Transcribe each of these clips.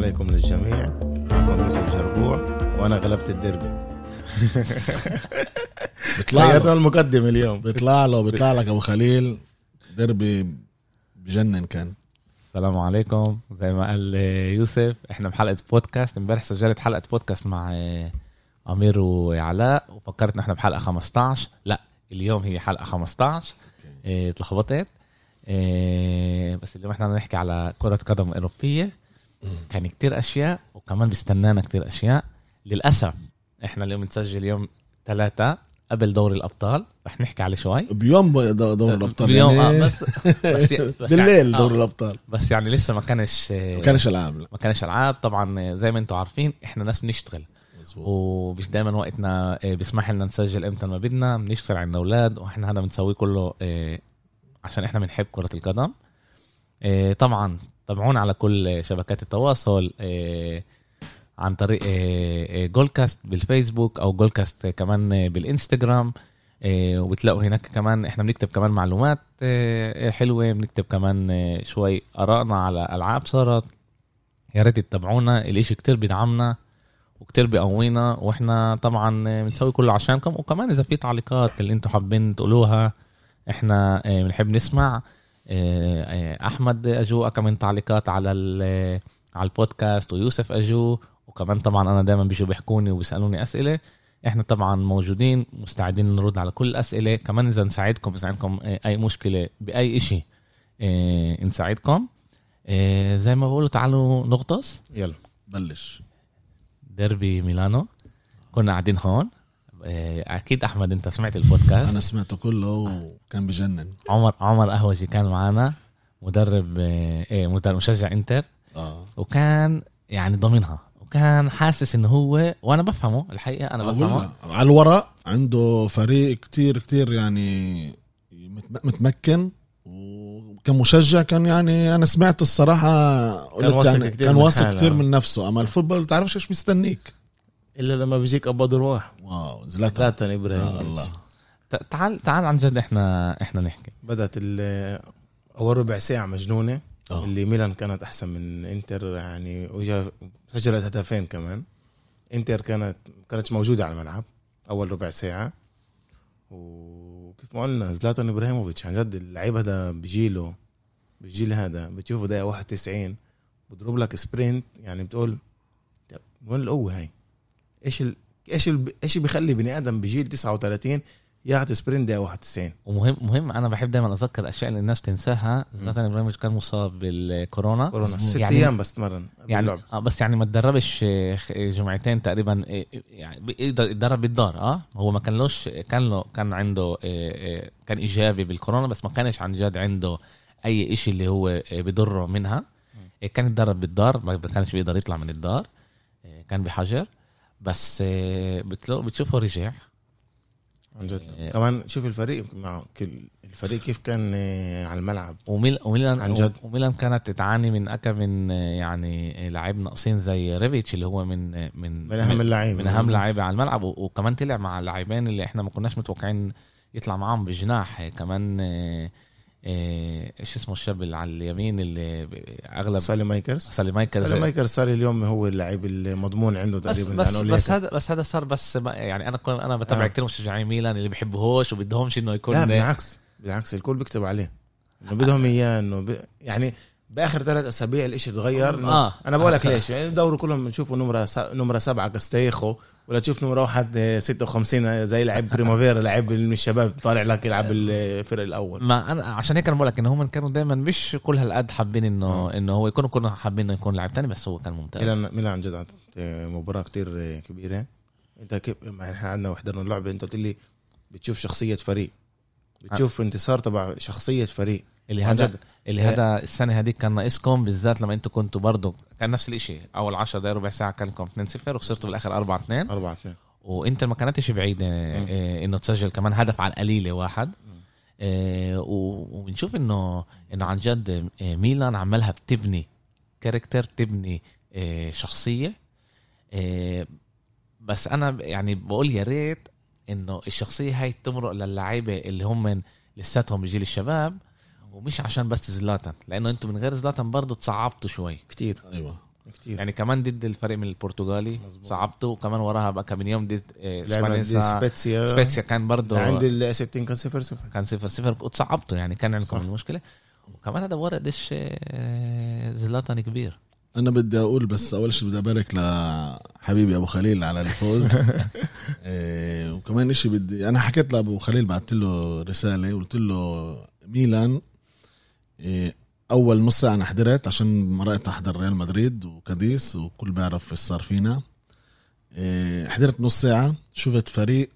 عليكم للجميع. معكم يوسف جربوع وأنا غلبت الديربي بيطلع له. المقدم اليوم. بيطلع له بيطلع لك أبو خليل. ديربي بجنن كان. السلام عليكم. زي ما قال يوسف إحنا بحلقة بودكاست. امبارح سجلت حلقة بودكاست مع أمير وعلاء. وفكرت ان إحنا بحلقة 15 لا اليوم هي حلقة 15 آه، اتلخبطت. آه، بس اليوم إحنا بدنا نحكي على كرة قدم أوروبية. كان كتير أشياء وكمان بيستنانا كتير أشياء. للأسف إحنا اليوم بنسجل يوم ثلاثة قبل دوري الأبطال. رح نحكي عليه شوي. بيوم دو- دوري الأبطال بيوم آه، يعني. بس بس, بس بالليل يعني- دوري آه، الأبطال. بس يعني لسه ما كانش آه، ما كانش ألعاب. ما كانش ألعاب. طبعا زي ما أنتم عارفين إحنا ناس بنشتغل ومش دايما وقتنا آه، بيسمح لنا نسجل إمتى ما بدنا. بنشتغل عندنا أولاد وإحنا هذا بنسويه كله آه، عشان إحنا بنحب كرة القدم. آه، طبعا تابعونا على كل شبكات التواصل آه، عن طريق آه، آه، جولكاست بالفيسبوك أو جولكاست كمان آه، بالانستغرام آه، وبتلاقوا هناك كمان إحنا بنكتب كمان معلومات آه، آه، حلوة بنكتب كمان آه، شوي آرائنا على ألعاب صارت. يا ريت تتابعونا الإشي كتير بيدعمنا وكتير بيقوينا وإحنا طبعا بنسوي كله عشانكم. وكمان إذا في تعليقات اللي أنتم حابين تقولوها إحنا آه، بنحب نسمع. آه، آه، أحمد أجو كمان تعليقات على ال- على البودكاست ويوسف أجو وكمان طبعا أنا دائما بيجوا بيحكوني وبيسألوني أسئلة. إحنا طبعا موجودين مستعدين نرد على كل الاسئله كمان إذا نساعدكم إذا عندكم آه، أي مشكلة بأي آه، نساعدكم. آه، زي ما بقولوا تعالوا نغطس. يلا بلش. ديربي ميلانو. كنا قاعدين هون. آه، أكيد أحمد أنت سمعت البودكاست. أنا سمعته كله وكان بجنن. عمر عمر قهوجي كان معنا مدرب آه، إيه مدرب مشجع إنتر. آه. وكان يعني ضامنها. وكان حاسس إنه هو وأنا بفهمه الحقيقة أنا بفهمه. على الورق عنده فريق كتير كتير يعني مت- متمكن. وكمشجع كان يعني أنا سمعته الصراحة قلت واثق يعني كتير كان من واثق حاله. كتير من نفسه. أما الفوتبول بتعرفش إيش مستنيك؟ إلا لما بيجيك ابو درواح واو زلاتان زلاتان يا إبراهيم. الله. ت- تعال تعال عن جد إحنا إحنا نحكي. بدأت ال- أول ربع ساعة مجنونة. آه. اللي ميلان كانت أحسن من إنتر يعني وجا سجلت هدفين كمان. إنتر كانت كانت موجودة على الملعب أول ربع ساعة. وكيف ما قلنا زلاتان إبراهيموفيتش عن جد اللعيب هذا بجيله بالجيل هذا بتشوفه دقيقة 91 بضرب لك sprint يعني بتقول طب وين القوة هاي؟ إيش ال... إيش ال... إيش بيخلي بني آدم بجيل 39 يعطي sprint دقيقة 91 ومهم مهم أنا بحب دايما أذكر الاشياء اللي الناس تنساها. زلاتان ابراهيموفيتش كان مصاب بالكورونا. كورونا. ست يعني- أيام بس تمرن يعني. آه بس يعني ما تدربش آه، خ- جمعتين تقريبا آه، يعني يتدرب بالدار آه. هو ما كان لوش كان له كان عنده آه، آه، كان إيجابي بالكورونا بس ما كانش عن جد عنده أي إشي اللي هو آه، بضره منها. آه، كان يتدرب بالدار ما كانش بيقدر يطلع من الدار. آه، كان بحجر. بس آه، بتلو بتشوفه رجع. عن جد. إيه. كمان شوف الفريق مع كل الفريق كيف كان آه، على الملعب. وميل وميلان عن جد. وميلان كانت تعاني من أكا من آه، يعني آه، لعيب ناقصين زي ريفيتش اللي هو من آه، من من أهم اللعيبه من أهم لعيبه على الملعب. وكمان طلع مع اللاعبين اللي إحنا ما كناش متوقعين يطلع معاهم بجناح. كمان آه، آه، إيش اسمه الشاب اللي على اليمين اللي اغلب سالي مايكرز سالي مايكل سالي مايكرز صار اليوم هو اللعيب المضمون عنده بس تقريبا بس بس هيك. هذا بس هذا صار بس ما- يعني أنا أنا بتابع آه. آه. كثير مشجعين ميلان اللي بيحبوهوش وبدهمش إنه يكون لا بالعكس بالعكس الكل بيكتب عليه إنه بدهم إياه إنه ب... يعني بآخر ثلاث أسابيع الإشي تغير آه. أنا بقول لك آه. ليش يعني الدوري كلهم بنشوفوا نمرة س... نمرة سبعة كاستيخو ولا تشوف نمرة واحد آه، 56 زي لعيب بريمافيرا لعيب من الشباب طالع لك يلعب الفرق الأول. ما أنا عشان هيك أنا بقول لك انه هم كانوا دائما مش كل هالقد حابين إنه آه. إنه هو يكونوا كنا حابين إنه يكون لاعب تاني بس هو كان ممتاز. ميلان ميلان عن جد مباراة كتير كبيرة. أنت كيف ما إحنا عندنا وحضرنا اللعبه أنت قلت لي بتشوف شخصية فريق. بتشوف انتصار تبع شخصية فريق. اللي هذا. اللي آه. هذا السنة هذيك كان ناقصكم بالذات لما أنتم كنتوا برضه كان نفس الشيء أول 10 دقائق ربع ساعة كان لكم 2-0 وخسرتوا بالآخر 4 2 4 2 وإنتر ما كانتش بعيده آه، إنه تسجل كمان هدف على القليله واحد. و- وبنشوف انه إنه عن جد آه، ميلان عمالها بتبني كاركتر بتبني آه، شخصية. بس أنا يعني بقول يا ريت إنه الشخصية هاي تمرق للعيبة اللي هم لساتهم بجيل الشباب. ومش عشان بس زلاتان لأنه أنتم من غير زلاتان برضه تصعبتوا شوي. كتير. أيوه. كتير. يعني كمان ضد الفريق من البرتغالي مظبوط. صعبته وكمان وراها بقى من يوم ضد آه، سبيتسيا. سبيتسيا كان برضه عند ال 60 كان 0 0 كان صفر صفر. وتصعبته يعني كان عندكم صح. المشكلة. وكمان هذا ورا قديش آه، زلاتان كبير. أنا بدي أقول بس أول شيء بدي أبارك لحبيبي أبو خليل على الفوز. إيه وكمان شيء بدي أنا حكيت لأبو خليل بعثت له رسالة قلت له ميلان أول نص ساعة أنا حضرت عشان مرقت احضر ريال مدريد وكاديس وكل بيعرف إيش صار فينا. إيه حضرت نص ساعة شفت فريق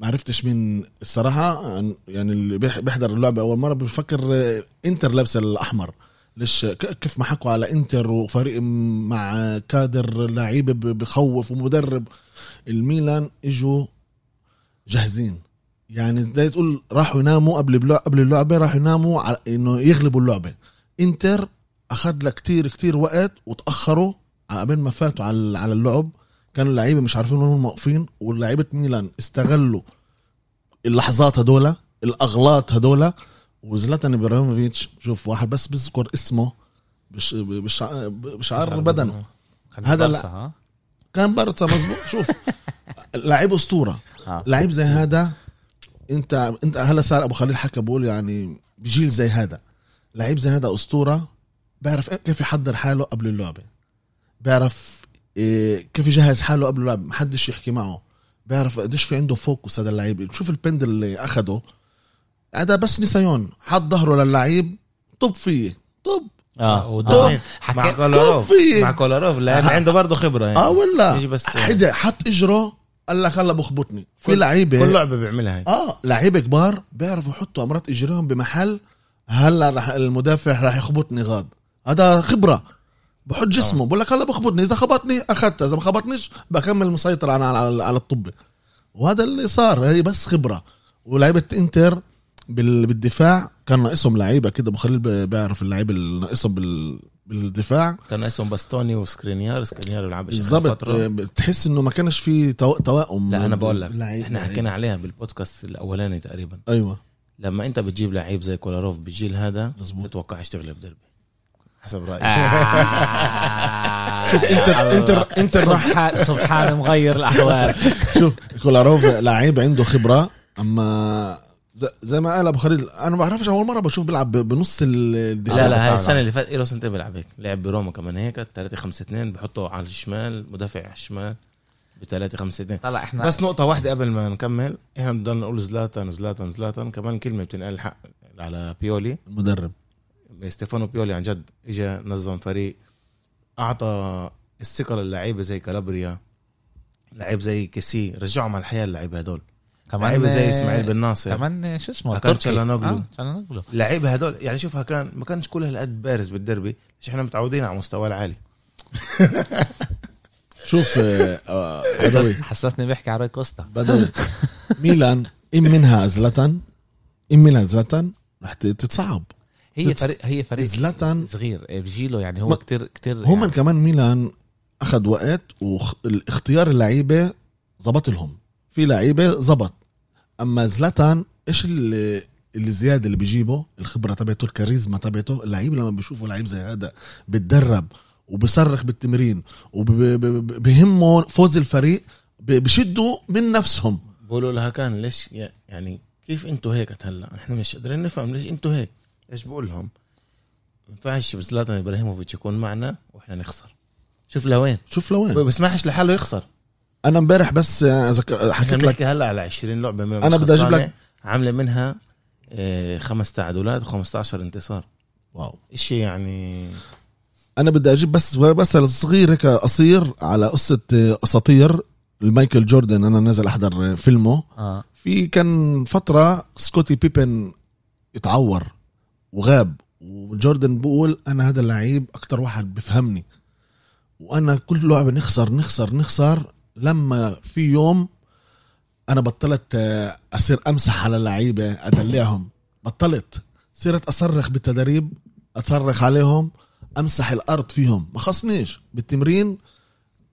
ما عرفتش مين. الصراحة يعني اللي بيح- بيحضر اللعبه أول مرة بفكر آه، إنتر لابسه الأحمر. ليش؟ كيف ما حكوا على إنتر وفريق مع كادر لعيبه بخوف ومدرب. الميلان إجوا جاهزين. يعني زي تقول راحوا يناموا قبل قبل اللعبة راحوا يناموا على إنه يغلبوا اللعبة. انتر أخذ لها كتير كتير وقت وتأخروا قبل ما فاتوا على على اللعب. كانوا اللعيبة مش عارفين وين هم واقفين ولاعيبه ميلان استغلوا اللحظات هدول الأغلاط هدول. وزلاتان إبراهيموفيتش شوف واحد بس بذكر اسمه بش بش بشعار بدنه. هذا لا. كان بارتسا مزبوط شوف لعيب أسطورة. آه. لعيب زي هذا انت انت هلا صار ابو خليل حكى بقول يعني بجيل زي هذا. لعيب زي هذا اسطورة بيعرف كيف يحضر حاله قبل اللعبة. بيعرف إيه كيف يجهز حاله قبل اللعبة. محدش يحكي معه. بيعرف قديش في عنده فوكس هذا اللعيب. شوف البند اللي أخده. هذا بس نسيون حط ظهره للعيب طب فيه. طب. آه. آه. مع كولاروف طب مع كولاروف لأن. عنده برضه خبرة يعني. آه ولا بس حدا حط إجره. قال لك هلا بخبطني. في لعيبه كل لعبة بيعملها هيك. آه لعيبة كبار بيعرفوا يحطوا أمرات اجريهم بمحل هلا رح المدافع راح يخبطني غاد. هذا خبرة. بحط جسمه بقول لك هلا بخبطني. إذا خبطني أخذتها. إذا ما خبطنيش بكمل مسيطر على على, على الطبه وهذا اللي صار. هي بس خبرة. ولعيبة إنتر بال- بالدفاع كان ناقصهم لعيبة كده. ابو خليل بي- بيعرف اللعيبه اللي ناقصهم بال بالدفاع. كان اسمه باستوني وسكرينيار سكرينيار يلعب بالضبط. فترة. بتحس إنه ما كانش في تو- توائم لا أنا بقول لك إحنا. حكينا عليها بالبودكاست الأولاني تقريبا. أيوه. لما أنت بتجيب لعيب زي كولاروف بالجيل هذا مظبوط. تتوقعش تغلب ديربي حسب رأيي. آه. شوف إنتر إنتر إنتر راح سبحان سبحان مغير الأحوال. شوف كولاروف لعيب عنده خبرة أما زي ما قال أبو خليل أنا ما بعرفش أول مرة بشوف بيلعب بنص ال- الدفاع. لا لا هاي. السنة اللي فاتت له سنتين بيلعب هيك لعب بروما كمان هيك 3 5 2 بحطه على الشمال مدافع على الشمال ب 3 5 2 طلع إحنا بس نقطة واحدة قبل ما نكمل إحنا بنضل نقول زلاتان زلاتان زلاتان. كمان كلمة بتنقال حق على بيولي. المدرب. ستيفانو بيولي عن جد اجى نظم فريق أعطى الثقة للعيبة زي كالابريا لعيب زي كيسي رجعهم على الحياة اللعيبة هدول. لعيبة زي إسماعيل بن ناصر. كمان شو اسمه؟ هاكان تركي. تشالهانوغلو. آه،. اللعيبة هدول يعني شوفها كان ما كانش كل هالقد بارز بالدربي مش إحنا متعودين على مستواه العالي. شوف آه، آه، بدوي. حسسني بيحكي على كوستا. بدوي. ميلان إن منها زلاتان إن منها زلاتان رح تتصعب. هي فريق هي فريق زلاتان صغير إيه، بجيله يعني هو ما- كتير كتير هم يعني. كمان ميلان أخذ وقت واختيار اللعيبة زبط لهم. في لعيبة زبط أما زلاتان إيش اللي الزيادة اللي بيجيبه؟ الخبرة تبعته الكاريزما تبعته. اللعيب لما بيشوفوا لعيب زي هذا بتدرب وبصرخ بالتمرين وبهمه فوز الفريق بشدوا من نفسهم. بقولوا لها كان ليش يعني كيف أنتوا هيك؟ هلا إحنا مش قادرين نفهم ليش أنتوا هيك. إيش بقول لهم؟ ما ينفعش زلاتان إبراهيموفيتش يكون معنا وإحنا نخسر. شوف لوين. شوف لوين. ما بيسمحش لحاله يخسر. أنا امبارح بس أذكر إحنا حكيت لك. هلا على 20 لعبة من أنا بدي أجيب لك- عاملة منها آه، خمس تعادلات و15 انتصار. واو. إشي يعني أنا بدي أجيب بس مثل صغير هيك قصير على قصة أساطير. المايكل جوردن أنا نازل أحضر فيلمه. آه. في كان فترة سكوتي بيبن اتعور وغاب وجوردن بقول أنا هذا اللعيب أكتر واحد بفهمني. وأنا كل لعبة نخسر نخسر نخسر. لما في يوم أنا بطلت آه، أصير أمسح على اللعيبة أدلعهم. بطلت. صرت أصرخ بالتدريب أصرخ عليهم أمسح الأرض فيهم. ما خصنيش. بالتمرين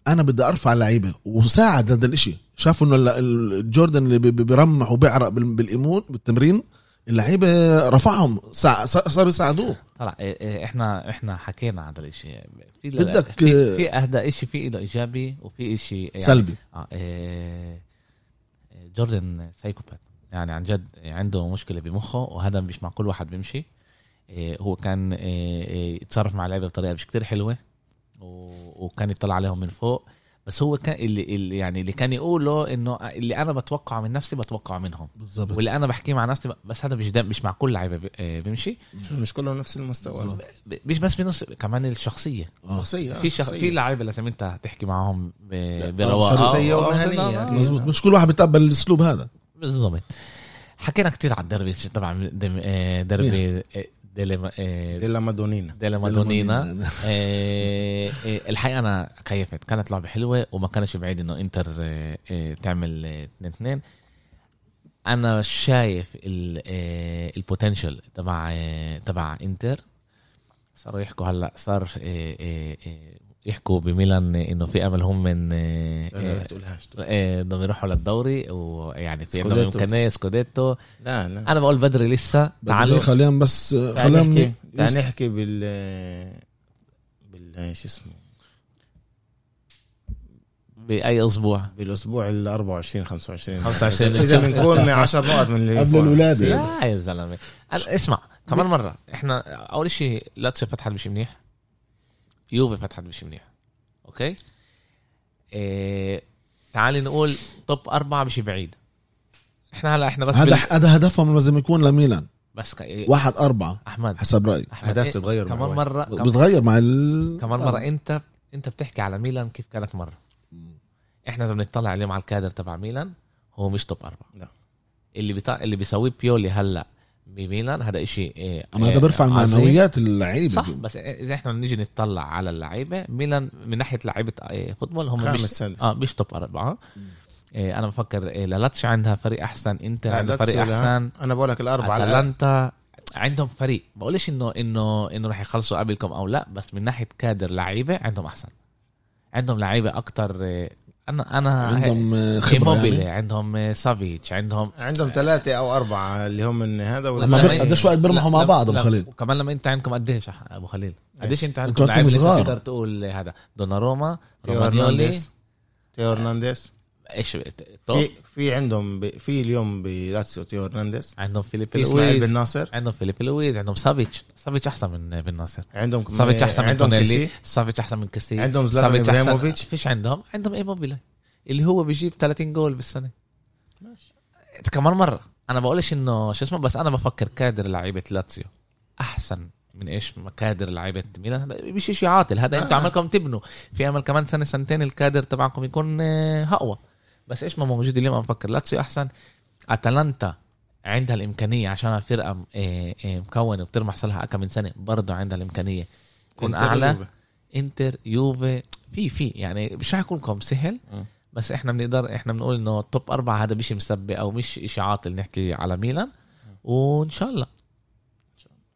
أنا بدي أرفع اللعيبة. وساعد هذا الإشي. شافوا إنه جوردن اللي بي- بي- بيرمح وبيعرق بال- بال אימון بالتمرين اللعيبة رفعهم. سع- صاروا يساعدوه. طلع إيه، إيه، إحنا إحنا حكينا عن هذا الشيء في بدك- في, في اهدى شيء في له إيجابي وفي شيء يعني سلبي. آه إيه، جوردن psychopath. يعني عن جد عنده مشكلة بمخه وهذا مش مع كل واحد بيمشي. إيه، هو كان إيه، يتصرف مع اللعيبة بطريقة مش كتير حلوة وكان يطلع عليهم من فوق. بس هو كان اللي, اللي يعني اللي كان يقوله إنه اللي أنا بتوقعه من نفسي بتوقعه منهم. بالضبط واللي أنا بحكيه مع نفسي بس هذا مش مش مع كل لعيبة إيه، بيمشي. مش كلهم نفس المستوى. بالظبط. مش بس في نص كمان الشخصية. آه. شخصية في شخ... في لعيبة لازم أنت تحكي معهم برواقه شخصية آه، ومهنية. آه، آه، مزبوط مش كل واحد بيتقبل الأسلوب هذا. بالضبط. حكينا كتير على الدربي طبعا دم- آه، دربي آه، ديلي آه، ديلا مادونينا ديلا مادونينا آه، آه، الحقيقة أنا كيفت كانت لعبة حلوة وما كانش بعيد إنه إنتر آه، آه، تعمل 2 2 أنا شايف ال- آه، ال potential تبع آه، تبع إنتر. صاروا يحكوا هلأ صار آه، آه، آه، يحكوا بميلان إنه في أمل هم من آه، لا لا آه، تقولهاش آه، بدهم يروحوا للدوري ويعني في عندهم. إمكانية سكوديتو. لا لا. أنا بقول بدري لسه. تعالوا خلينا بس خلينا نحكي. تعال نحكي بال بال شو اسمه؟ بأي أسبوع؟ بالأسبوع ال 24 25 25. إذا بنكون 10 نقط من اللي قبل فوق. الولادة. لا يا زلمة. اسمع كمان مرة. إحنا أول شيء لاتسيو فتحت مش منيح. يوفي فتحت مش منيح. أوكي؟ إيه... تعالي نقول توب أربعة مش بعيد. إحنا هلا إحنا بس هذا بال... هذا هدفهم لازم يكون لميلان. بس ك... إيه... واحد أربعة. أحمد. حسب رأيي. أحمد أهداف إيه... تتغير مع كمان. مره كم... بتغير مع ال... كمان مرة. انت إنت بتحكي على ميلان كيف كانت مرة. إحنا اذا بنطلع اليوم على الكادر تبع ميلان. هو مش توب أربعة. لا. اللي بتا... اللي بيسويه بيولي هلا بميلان هذا إشي إيه أما هذا بيرفع عظيم. معنويات اللعيبة. صح بس إذا إحنا نيجي نطلع على اللعيبة ميلان من ناحية لعيبة فوتبول هم مش سادس. آه مش توب أربعة. إيه أنا بفكر إيه لالاتش عندها فريق أحسن إنتر لا، عندها فريق. أحسن. أنا بقول لك الأربعة لا. أتلانتا عندهم فريق. بقولش إنه إنه إنه رح يخلصوا قبلكم أو لا بس من ناحية كادر لعيبة عندهم أحسن. عندهم لعيبة أكتر أنا أنا عندهم خبرة ايموبيلي يعني. عندهم سافيتش عندهم عندهم ثلاثة أو أربعة اللي هم من هذا لما قديش وقت بيرمحوا مع بعض أبو لا، خليل؟ وكمان لما أنت عندكم قديش أبو خليل؟ قديش أنت عندكم لعيبه صغار. تقدر تقول هذا دوناروما رومانيولي. تيو هرنانديز. إيش في في عندهم ب... في اليوم بلاتسيو تيو هرنانديز. عندهم فيليب في إسماعيل بن ناصر. عندهم فيليب لويز. عندهم سافيتش. سافيتش أحسن من بن ناصر. عندهم سافيتش أحسن من تونيلي. سافيتش أحسن من كيسي. عندهم زلاتان إبراهيموفيتش. فيش عندهم؟ عندهم إيموبيلي. اللي هو بيجيب 30 جول بالسنة. كمان مرة. أنا بقولش إنه شو اسمه؟ بس أنا بفكر كادر لعيبة لاتسيو أحسن من إيش؟ كادر لعيبة ميلان. هذا مش شيء عاطل. هذا آه. أنتوا عمالكم تبنوا. في امل كمان سنة سنتين الكادر تبعكم يكون آه، اقوى بس إيش ما موجود اليوم؟ أنا بفكر. لاتسيو أحسن. أتلانتا عندها الإمكانية عشان فرقه آه، آه، مكونة وبترمح صالحها كم من سنة برضه عندها الإمكانية. تكون إنتر أعلى ويوفي. إنتر يوفي. في في يعني مش رح يكون لكم سهل. بس إحنا بنقدر إحنا بنقول إنه top أربعة هذا مش مسبي أو مش إشي عاطل نحكي على ميلان. وإن شاء الله.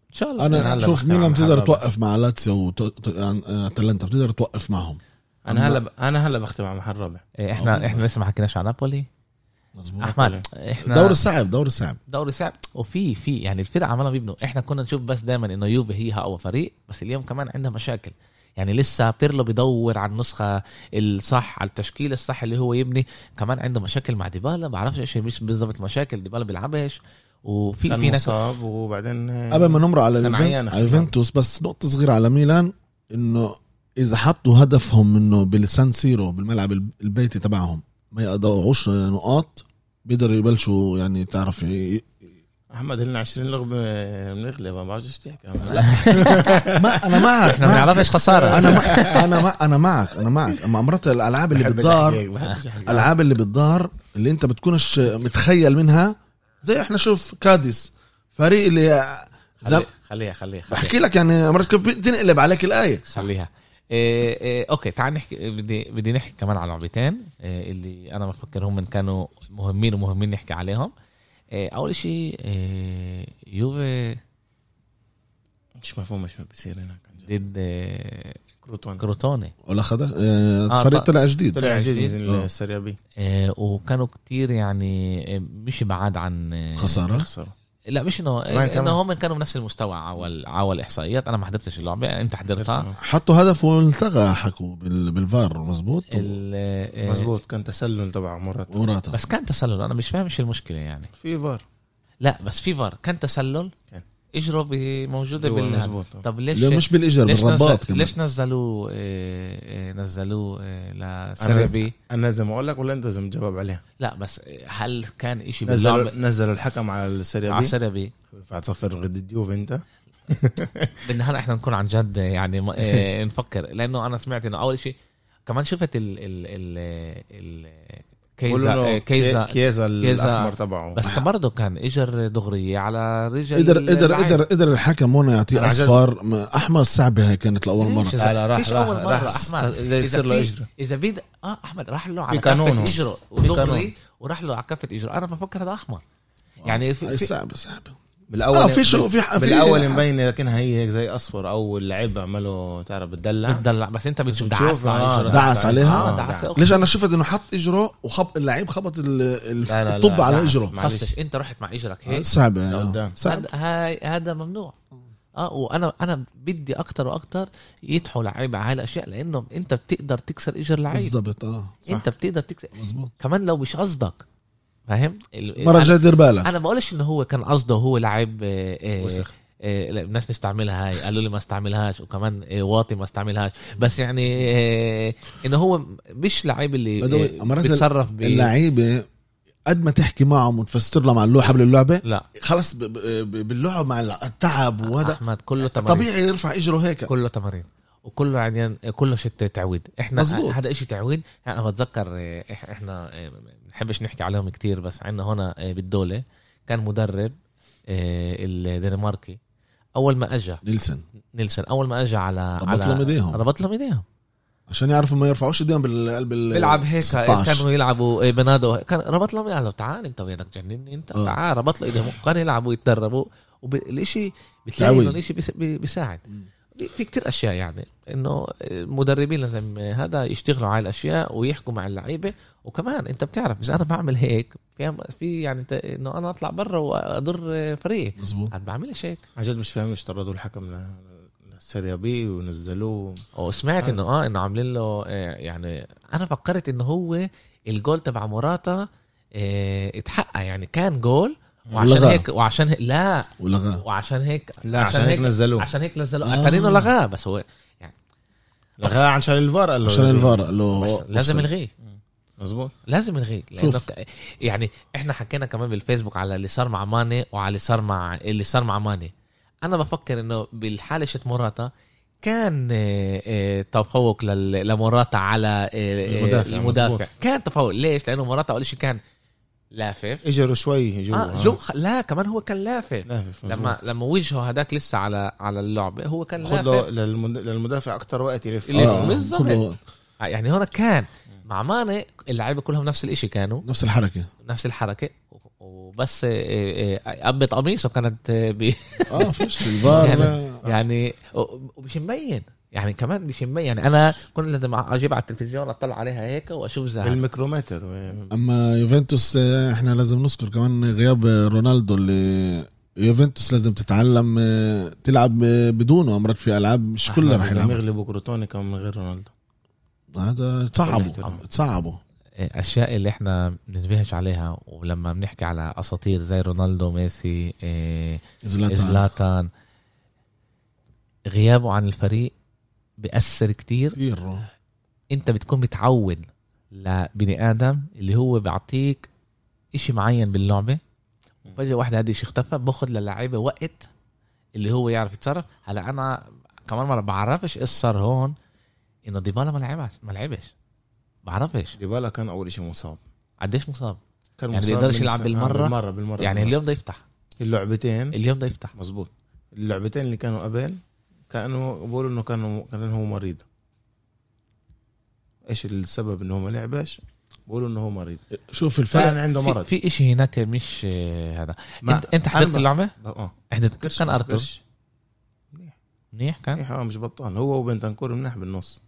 إن شاء الله. أنا شوف ميلان بتقدر توقف مع لاتسيو واتلانتا بتقدر توقف معهم. أنا هلا ب... أنا هلا بختم على المحل الرابع إيه، إحنا إحنا لسه ما حكيناش عن نابولي. مظبوط. أحمد إحنا دوري صعب دوري صعب. دوري صعب. وفي في يعني الفرق عمالهم بيبنوا. إحنا كنا نشوف بس دائما إنه يوفي هي أقوى فريق بس اليوم كمان عندها مشاكل. يعني لسه بيرلو بدور على النسخة الصح على التشكيله الصح اللي هو يبني. كمان عنده مشاكل مع ديبالا. ما بعرفش إيش مش بالضبط مشاكل. ديبالا بيلعبش وفي في ناس وبعدين قبل ما نمر على عيان على يوفنتوس بس نقطة صغيرة على ميلان إنه إذا حطوا هدفهم إنه بالسان سيرو بالملعب الب- البيتي تبعهم ما يقطعوش نقاط بيقدروا يبلشوا يعني تعرف ي- أحمد لنا 20 لغمه بنغلب. ما بعرفش إيش تحكي. ما أنا معك إحنا ما. بنعرفش خسارة. أنا مع أنا مع أنا معك أنا معك. أما مرات الألعاب اللي بالدار أحكي. الألعاب اللي بالدار اللي أنت بتكونش متخيل منها زي إحنا شوف كاديس فريق اللي خليها خليها خليها بحكي لك يعني مرات كيف تنقلب عليك الآية. خليها. أوكي تعال نحكي بدي بدي نحكي كمان على لعبتين إيه اللي أنا بفكر هم كانوا مهمين ومهمين نحكي عليهم. إيه أول شيء إيه يوفي مش مفهوم إيش بصير هناك عن جد. ضد إيه كروتون. كروتوني ولا خدا آه آه، فريق طلع جديد. طلع جديد جديد. من آه. السريا بي. إيه وكانوا كتير يعني إيه مش بعاد عن إيه خسارة. خسروا لا مش انه. إنه هم كانوا بنفس المستوى عوال عوال الاحصائيات أنا ما حضرتش اللعبة أنت حضرتها. حطوا هدف والتغى حكوا بال- بالفار مظبوط؟ ال- مزبوط كان تسلل تبع مرات. وراته بس كان تسلل أنا مش فاهم إيش المشكلة يعني. في فار. لا بس في فار. كان تسلل؟ كان. اجروا ب- موجودة بال مزبوط طب ليش لا مش بالاجر ليش بالرباط نزل... كمان. ليش نزلوه آه، آه، نزلوه آه، لسيريا بي؟ أنا لازم أقول لك ولا أنت لازم تجاوب عليها؟ لا بس هل كان إشي نزلوا باللعبة؟ نزلوا الحكم على السيريا على بي سيريا بي. فتصفر ضد الديوف أنت. بالنهار إحنا نكون عن جد يعني م- آه، نفكر. لأنه أنا سمعت إنه أول شيء كمان شفت ال ال ال ال بقولوا كيزا آه، كيزا كي- كيزا. الأحمر تبعه بس كان برضه كان اجر دغريه على رجل قدر قدر. قدر قدر الحكم هون يعطيه أصفار أحمر صعبه هي كانت لأول مرة لا راح راح أول مرة راح أحمد. اللي اذا يصير له إجرة إذا بيد آه أحمد راح له على كفة. إجرة. ودغري وراح له على كفة إجرة أنا بفكر هذا أحمر يعني هاي في صعبه صعبه بالأول آه في شو في في بالأول مبينه لكنها هي هيك زي أصفر. أو اللعيب عمله تعرف بتدلع. بتدلع. بس أنت بتشوف دعس آه، دعس عليها؟ آه، دعس دعس. ليش؟ أنا شفت إنه حط اجره وخب اللعيب خبط الطب على. اجره معلش. خصش أنت رحت مع اجرك هيك؟ صعبه آه. لقدام. صعب هذا هاي هذا ممنوع. آه وأنا أنا بدي أكتر وأكتر يدحوا لعيبة على هاي الأشياء لأنه أنت بتقدر تكسر إجر لعيب. بالضبط آه صح. أنت بتقدر تكسر. مظبوط. كمان لو مش قصدك. فاهم؟ مرة أنا- جاي دير بالك أنا بقولش إنه هو كان قصده هو لعيب آه، آه، وسخ آه، لا، بدناش نستعملها هاي. قالوا لي ما استعملهاش وكمان واطي ما استعملهاش. بس يعني إنه هو مش لعيب اللي بيتصرف ب اللعيبة قد ما تحكي معهم وتفسر لهم على اللوحة قبل اللعبة لا. خلص باللعب مع التعب وهذا. أحمد كله تمارين. طبيعي يرفع إجره هيك. كله تمارين. وكله يعني كله شت تعويد إحنا مزبوط. هذا إشي تعويد يعني أنا بتذكر إحنا ما بنحبش نحكي عليهم كتير بس عندنا هنا آه، بالدولة كان مدرب آه، الدنماركي. أول ما اجى نيلسون نيلسون أول ما اجى على ربط لهم إيديهم. ربط لهم إيديهم. عشان يعرفوا ما يرفعوش إيديهم بالقلب ال بيلعب هيك 16. كانوا يلعبوا إيه، بنادو كان ربط لهم له تعال أنت وينك جنني أنت. آه. تعال. ربط له إيديهم. كانوا يلعبوا يتدربوا. والشيء بتلاقي. إنه الشيء بيس- بي- بيساعد. في- كتير أشياء يعني إنه المدربين لازم هذا يشتغلوا على الأشياء ويحكوا مع اللعيبة. وكمان أنت بتعرف إذا أنا بعمل هيك في في يعني إنه أنا أطلع برا وأضر فريقي مزبوط أنا بعملش هيك. عن جد مش فاهم ليش طردوا الحكم للسيريا بي ونزلوه. وسمعت إنه آه إنه عاملين له آه، يعني أنا فكرت إنه هو الجول تبع موراتا آه، اتحقق يعني كان جول وعشان ولغاه. هيك وعشان هيك لا. ولغاه وعشان هيك لا عشان هيك نزلوه. عشان هيك نزلوه. آه. اتارينه لغاه بس هو لغاه عشان الفار قال له عشان الفار قال له لازم. يلغيه مزبوط لازم يلغيه لأنه شوف. ك- يعني إحنا حكينا كمان بالفيسبوك على اللي صار مع ماني وعلى اللي صار مع اللي صار مع ماني. أنا بفكر إنه بالحالة شت موراتا كان آه، آه، تفوق لل- لموراتا على آه، المدافع، المدافع. مزبوط. كان تفوق. ليش؟ لأنه موراتا أول شيء كان لافف. إجروا شوي جوا آه جو خ- لا كمان هو كان لافف. لافف لما لما وجهه هذاك لسه على على اللعبة هو كان لافف. للمد- للمدافع أكثر وقت يلف. آه، بالضبط. كله آه، يعني هون كان. مع ماني اللعيبة كلهم نفس الإشي كانوا. نفس الحركة. نفس الحركة. وبس آه، آه، قبة قميصه كانت آه، ب- آه فيش الفار. يعني- يعني ومش مبين. يعني كمان مش مبين يعني أنا كنت لازم أجيب على التلفزيون أطلع عليها هيك وأشوف زهق. بالميكرومتر أما يوفنتوس آه، إحنا لازم نذكر كمان غياب آه، رونالدو اللي يوفنتوس لازم تتعلم آه، تلعب بدونه امرات في ألعاب مش كلها رح لازم يلعبوا يغلبوا كروتوني كمان من غير رونالدو. هذا تصعبوا. تصعبوا أشياء اللي إحنا بننتبهش عليها ولما بنحكي على أساطير زي رونالدو ميسي زلاتان. زلاتان. غيابه عن الفريق بيأثر كتير. كثير انت بتكون متعود لبني آدم اللي هو بيعطيك إشي معين باللعبة. وفجاه واحدة هذه شيء اختفى باخذ للعيبة وقت اللي هو يعرف يتصرف. هلا أنا كمان مرة بعرفش إيش صار هون إنه ديبالا ما لعبش ما لعبش. بعرفش. ديبالا كان أول شيء مصاب. قديش مصاب؟ كان يعني مصاب بيقدرش يلعب بالمرة؟ آه، بالمرة بالمرة يعني. اليوم بده يفتح. اللعبتين. اليوم بده يفتح. مزبوط اللعبتين اللي كانوا قبل كانوا بقولوا إنه كانوا كان هو مريض. إيش السبب إنه هو ما لعبش؟ بقولوا إنه هو مريض. شوف الفرق كان عنده مرض. في, في إشي هناك مش آه، هذا انت أنت حضرت اللعبة؟ آه حضرت كيف كرش- كان ارتر؟ كرش. منيح. كان؟ منيح آه مش بطال. هو وبنتنكور منيح بالنص.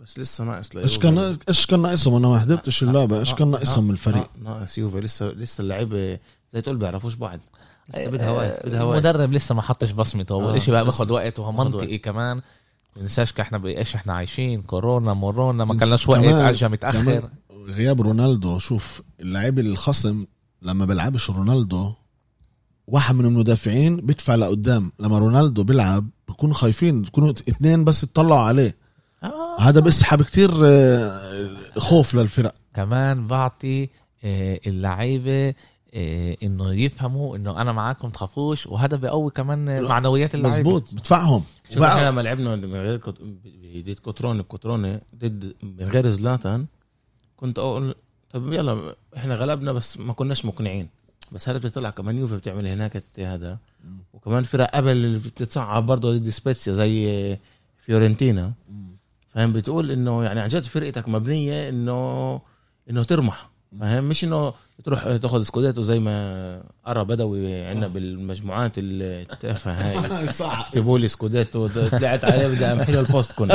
بس لسه ناقص إيش كان إيش كان ناقصهم؟ أنا ما حضرتش اللعبة. إيش كان آه، ناقصهم آه، الفريق؟ آه، ناقص يوفي. لسه لسه اللعيبه زي تقول بيعرفوش بعض. لسه بدها وقت بدها وقت. المدرب لسه ما حطش بصمته. آه، اول شيء بقى باخد وقت وهو منطقي. كمان. ما ننساش إحنا بايش إحنا عايشين؟ كورونا مورونا ما كناش وقت اجى متأخر. غياب رونالدو شوف اللعيب الخصم لما بيلعبش رونالدو واحد من المدافعين بيدفع لقدام. لما رونالدو بيلعب بيكونوا خايفين بيكونوا اثنين بس يطلعوا عليه. آه. هذا بيسحب كتير آه، خوف للفرق. كمان بعطي آه، اللعيبة آه، إنه يفهموا إنه أنا معاكم تخافوش وهذا بيقوي كمان معنويات اللعيبة. مزبوط بدفعهم. شوف إحنا لما لعبنا من غير كوت... ضد كوتروني بكوتروني ضد من غير زلاتان. كنت أقول طب يلا إحنا غلبنا بس ما كناش مقنعين. بس هذا بتطلع كمان يوفي بتعمل هناك هذا وكمان فرق قبل اللي بتتصعب برضه ضد سبيتسيا زي فيورنتينا. فاهم؟ بتقول إنه يعني عن جد فرقتك مبنية انه إنه ترمح. فاهم مش إنه تروح تاخذ سكوديتو زي ما ارى بدوي عندنا بالمجموعات التافهه هاي. صح اكتبوا لي سكوديتو طلعت عليه بدي امحي له البوست كنت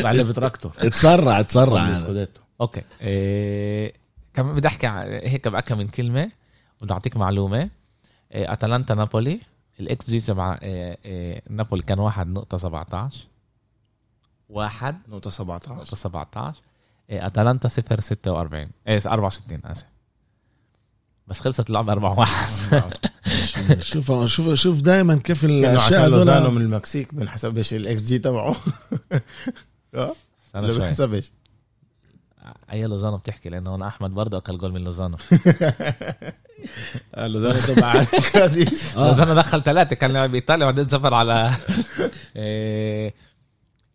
طلع لي بتراكتور. اتسرع اتسرع. سكوديتو أوكي. إيه كمان بدي أحكي هيك بأكا من كلمة بدي اعطيك معلومة. إيه أتلانتا نابولي الإكس جي تبع إيه إيه نابولي كان واحد نقطة 17 واحد نقطة 17 نقطة 17 إيه أتلانتا 0 46 إيه 64 آسف. بس خلصت اللعبة 4 1 شوف شوف شوف دائما كيف الأشياء عشان لوزانو من المكسيك بنحسبش الاكس جي تبعه. آه؟ شوي بنحسبش أي لوزانو بتحكي؟ لأنه أنا أحمد برضه أكل جول من لوزانو. آه، لوزانو تبع. لوزانو دخل ثلاثة كان لاعب ايطاليا وبعدين سافر على إيه إيه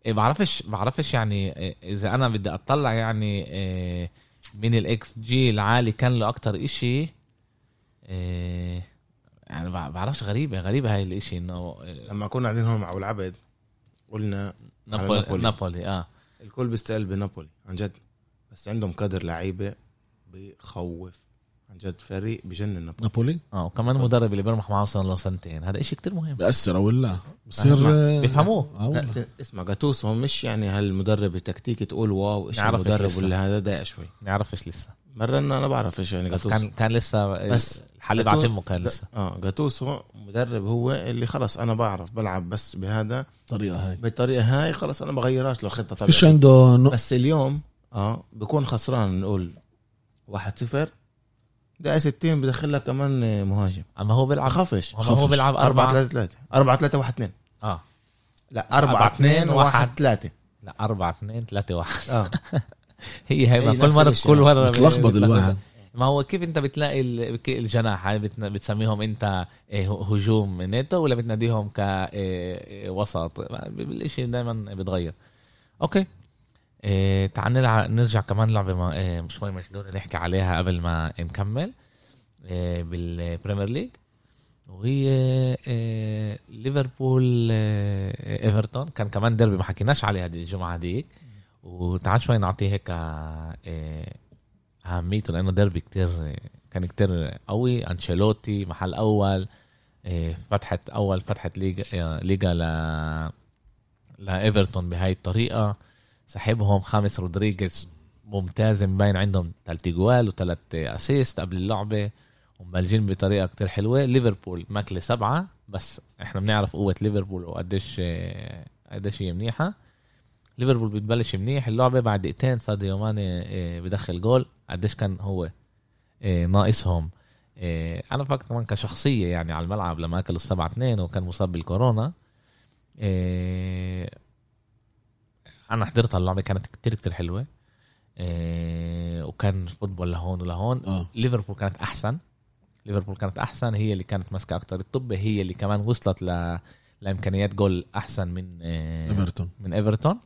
بعرفش بعرفش يعني إيه إذا أنا بدي أطلع يعني إيه من الاكس جي العالي كان له أكتر إشي إيه يعني بع- بعرفش غريبة غريبة هاي الإشي إنه إيه، لما كنا قاعدين هون مع أبو العبد قلنا نابولي نابولي. نابولي آه. الكل بيستقل بنابولي عن جد. بس عندهم كادر لعيبة بخوف. عن جد فريق بجنن نابولي. نابولي؟ آه وكمان المدرب اللي بيرمح معه صار له سنتين. هذا إشي كتير مهم. بأثر ولا بصير أسمع، آه، بيفهموه. آه. لا اسمع جاتوسو مش يعني هالمدرب التكتيكي تقول واو إيش المدرب لسه. ولا هذا ضايق شوي. نعرفش لسه. مرنا أنا بعرف إيش يعني بس جاتوسو كان كان لسه بس بس الحليب جاتو- على تمه كان لسه. آه جاتوسو مدرب هو اللي خلص أنا بعرف بلعب بس بهذا الطريقة هاي. بالطريقة هاي خلص أنا بغيرهاش لو خطة فيش عنده بس اليوم آه بكون خسران نقول 1-0 دقيقة 60 بدخل لك كمان مهاجم. أما هو بيلعب بخافش هو هو بيلعب 4 4 3 3 4 3 1 2 آه. لا 4 2 1 3 لا 4 2 3 1 آه. هي هي كل الشيء. كل مرة بتلخبط الواحد. ما هو كيف أنت بتلاقي الجناح؟ هاي بت- بتسميهم أنت إيه، هجوم نيتو ولا بتناديهم كوسط الاشي دائما بيتغير okay. إيه تعال نلع- نرجع كمان لعبة إيه شوي مجنونه نحكي عليها قبل ما نكمل إيه بال Premier League وهي إيه ليفربول إيه إيفرتون. كان كمان ديربي ما حكيناش عليه هذه الجمعة ديك وتعال شوي نعطيه هيك إيه أهميته لأنه ديربي كتير كان كتير قوي. أنشيلوتي محل أول إيه، فتحة أول فتحة ليجا آه، ليجا ل لإيفرتون بهاي الطريقة. سحبهم خامس رودريغيز ممتاز مبين عندهم ثلاث جوال وثلاث assist قبل اللعبة ومبلجين بطريقة كتير حلوة. ليفربول ماكلة سبعة بس إحنا بنعرف قوة ليفربول وقديش قديش هي منيحة. ليفربول بتبلش منيح اللعبة بعد دقيقتين ساديو ماني آه، بدخل جول. قديش كان هو آه، ناقصهم. آه، أنا فكرت كمان كشخصية يعني على الملعب لما أكلوا السبعة اثنين وكان مصاب بالكورونا أنا حضرت اللعبة كانت كتير كتير حلوة. آه، وكان football لهون ولهون. آه. ليفربول كانت أحسن. ليفربول كانت أحسن هي اللي كانت ماسكة أكتر. الطب هي اللي كمان وصلت ل... لإمكانيات جول أحسن من آه، إيفرتون. من إيفرتون.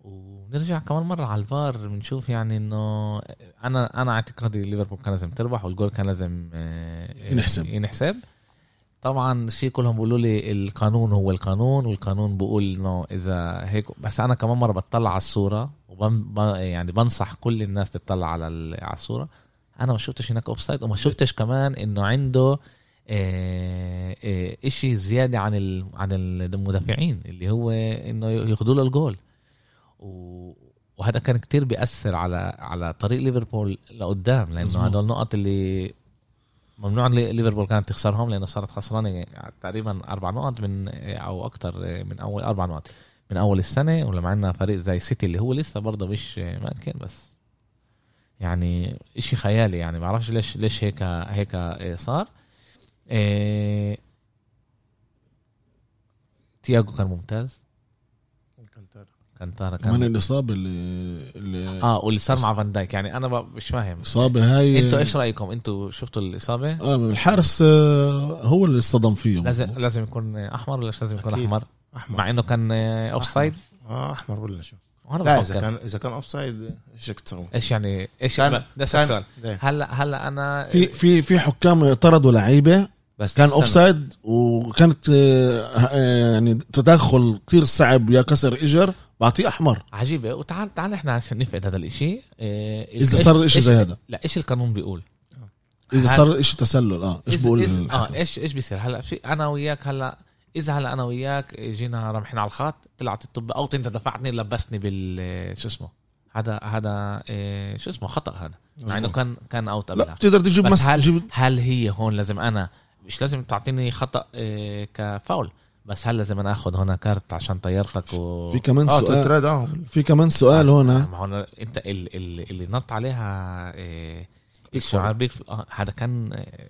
ونرجع كمان مرة على الفار بنشوف يعني إنه أنا أنا أعتقادي ليفربول كان لازم تربح والجول كان لازم آه، ينحسب. ينحسب. طبعا شيء كلهم بيقولوا لي القانون هو القانون والقانون بيقول إنه إذا هيك. بس أنا كمان مرة بطلع على الصورة وبن يعني بنصح كل الناس تطلع على على الصورة. أنا ما شفتش هناك offside وما شفتش كمان إنه عنده آه، آه، إشي زيادة عن ال- عن المدافعين اللي هو إنه ياخذوا له الجول و- وهذا كان كتير بيأثر على على طريق ليفربول لقدام لأنه. هدول النقط اللي ممنوع لي- ليفربول كانت تخسرهم لأنه صارت خسرانة تقريبا أربع نقط من أو أكثر من أول أربع نقط من أول السنة ولما عندنا فريق زي سيتي اللي هو لسه برضه مش ممكن بس يعني إشي خيالي يعني. ما بعرفش ليش ليش هيك هيك صار. إيه تياجو كان ممتاز. كان تارا كمان كان الاصابه اللي, اللي آه واللي صار مع فان دايك يعني أنا ب- مش فاهم. الاصابه هاي أنتوا إيش رأيكم؟ أنتوا شفتوا الإصابة؟ آه الحارس آه، هو اللي اصطدم فيه لازم لازم يكون أحمر ولا لازم يكون أكيد. أحمر؟ أحمر. مع إنه كان offside آه أحمر ولا شو. وأنا لا إذا كان إذا كان offside إيش بدك تسوي؟ إيش يعني إيش كان- ده كان- السؤال ليه؟ هلا هلأ أنا في في في حكام اعترضوا لعيبة بس كان. offside وكانت آه، آه، يعني تدخل كتير صعب يا كسر اجر بعطيه أحمر. عجيبة. وتعال تعال إحنا عشان نفقد هذا الإشي. إيه إذا صار إشي إيش- زي هذا. لا إيش القانون بيقول؟ إذا صار إشي تسلل. آه إيش بقول آه؟ إيش إيش بيصير؟ هلا في أنا وياك هلا إذا هلا أنا وياك جينا رمحنا على الخط طلعت الطب أو أنت دفعتني لبستني بال شو اسمه؟ هذا هذا إيه، شو اسمه؟ خطأ هذا. مع إنه كان كان اوت لا قبلها بتقدر تجيب بس هل هل هي هون لازم أنا مش لازم تعطيني خطأ إيه، كفاول. بس هل لازم أنا اخذ هنا كارت عشان طيرتك و في كمان آه سؤال. تتراد آه. في كمان سؤال هنا. ما هو أنا- أنت ال- ال- اللي نط عليها إيه، الشعار بيك آه، هذا كان آه،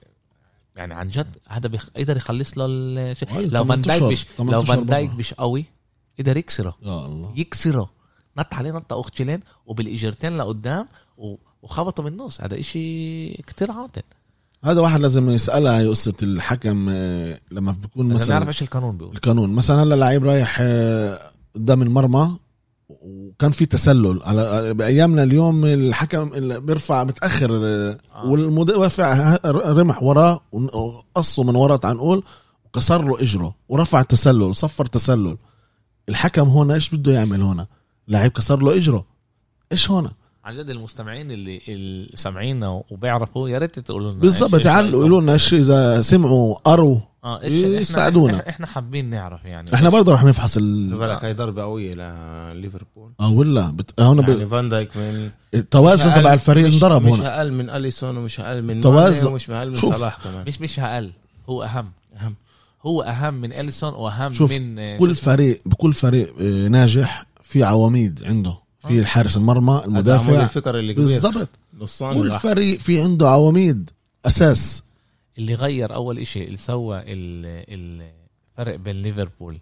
يعني عن جد هذا بيخ... قدر يخلص له. أيوة، لو فان 18 دايك مش لو 18 فان دايك. مش قوي قدر يكسره. يا الله. يكسره. نط عليه نطة اختشلين وبالاجرتين لقدام و... وخبطه من النص. هذا إشي كتير عاطل. هذا واحد لازم يسألها هي قصة الحكم آه، لما بيكون لازم نعرف مثلا إيش القانون بيقول. القانون. مثلا هلا لعيب رايح آه، قدام المرمى وكان في تسلل. على بأيامنا اليوم الحكم بيرفع متاخر آه، آه. والمدافع رمح وراه وقصه من وراه تعال نقول وكسر له إجره ورفع التسلل وصفر تسلل. الحكم هنا إيش بده يعمل هنا؟ لعيب كسر له إجره. إيش هنا؟ عن جد المستمعين اللي, اللي سامعينا وبيعرفوا يا ريت تقولوا لنا بالضبط تعالوا. يقولوا لنا إيش إذا سمعوا قروا آه يساعدونا. إحنا, إحنا حابين نعرف يعني إحنا برضه رح نفحص ال بالك هاي ضربة قوية لليفربول آه ولا بت... هون يعني ب... فان دايك من التوازن مش أقل- تبع الفريق مش- انضرب مش هنا أقل من أليسون ومش أقل من توازن. ومش أقل من شوف. صلاح كمان مش مش أقل هو أهم أهم هو أهم من أليسون وأهم شوف، من آه، كل؟ فريق بكل فريق آه، ناجح في عواميد عنده في. الحارس المرمى المدافع. الفكر اللي بالضبط. نصان كل. فريق في عنده عواميد. أساس. اللي غير أول إشي اللي سوى ال- الفرق بين ليفربول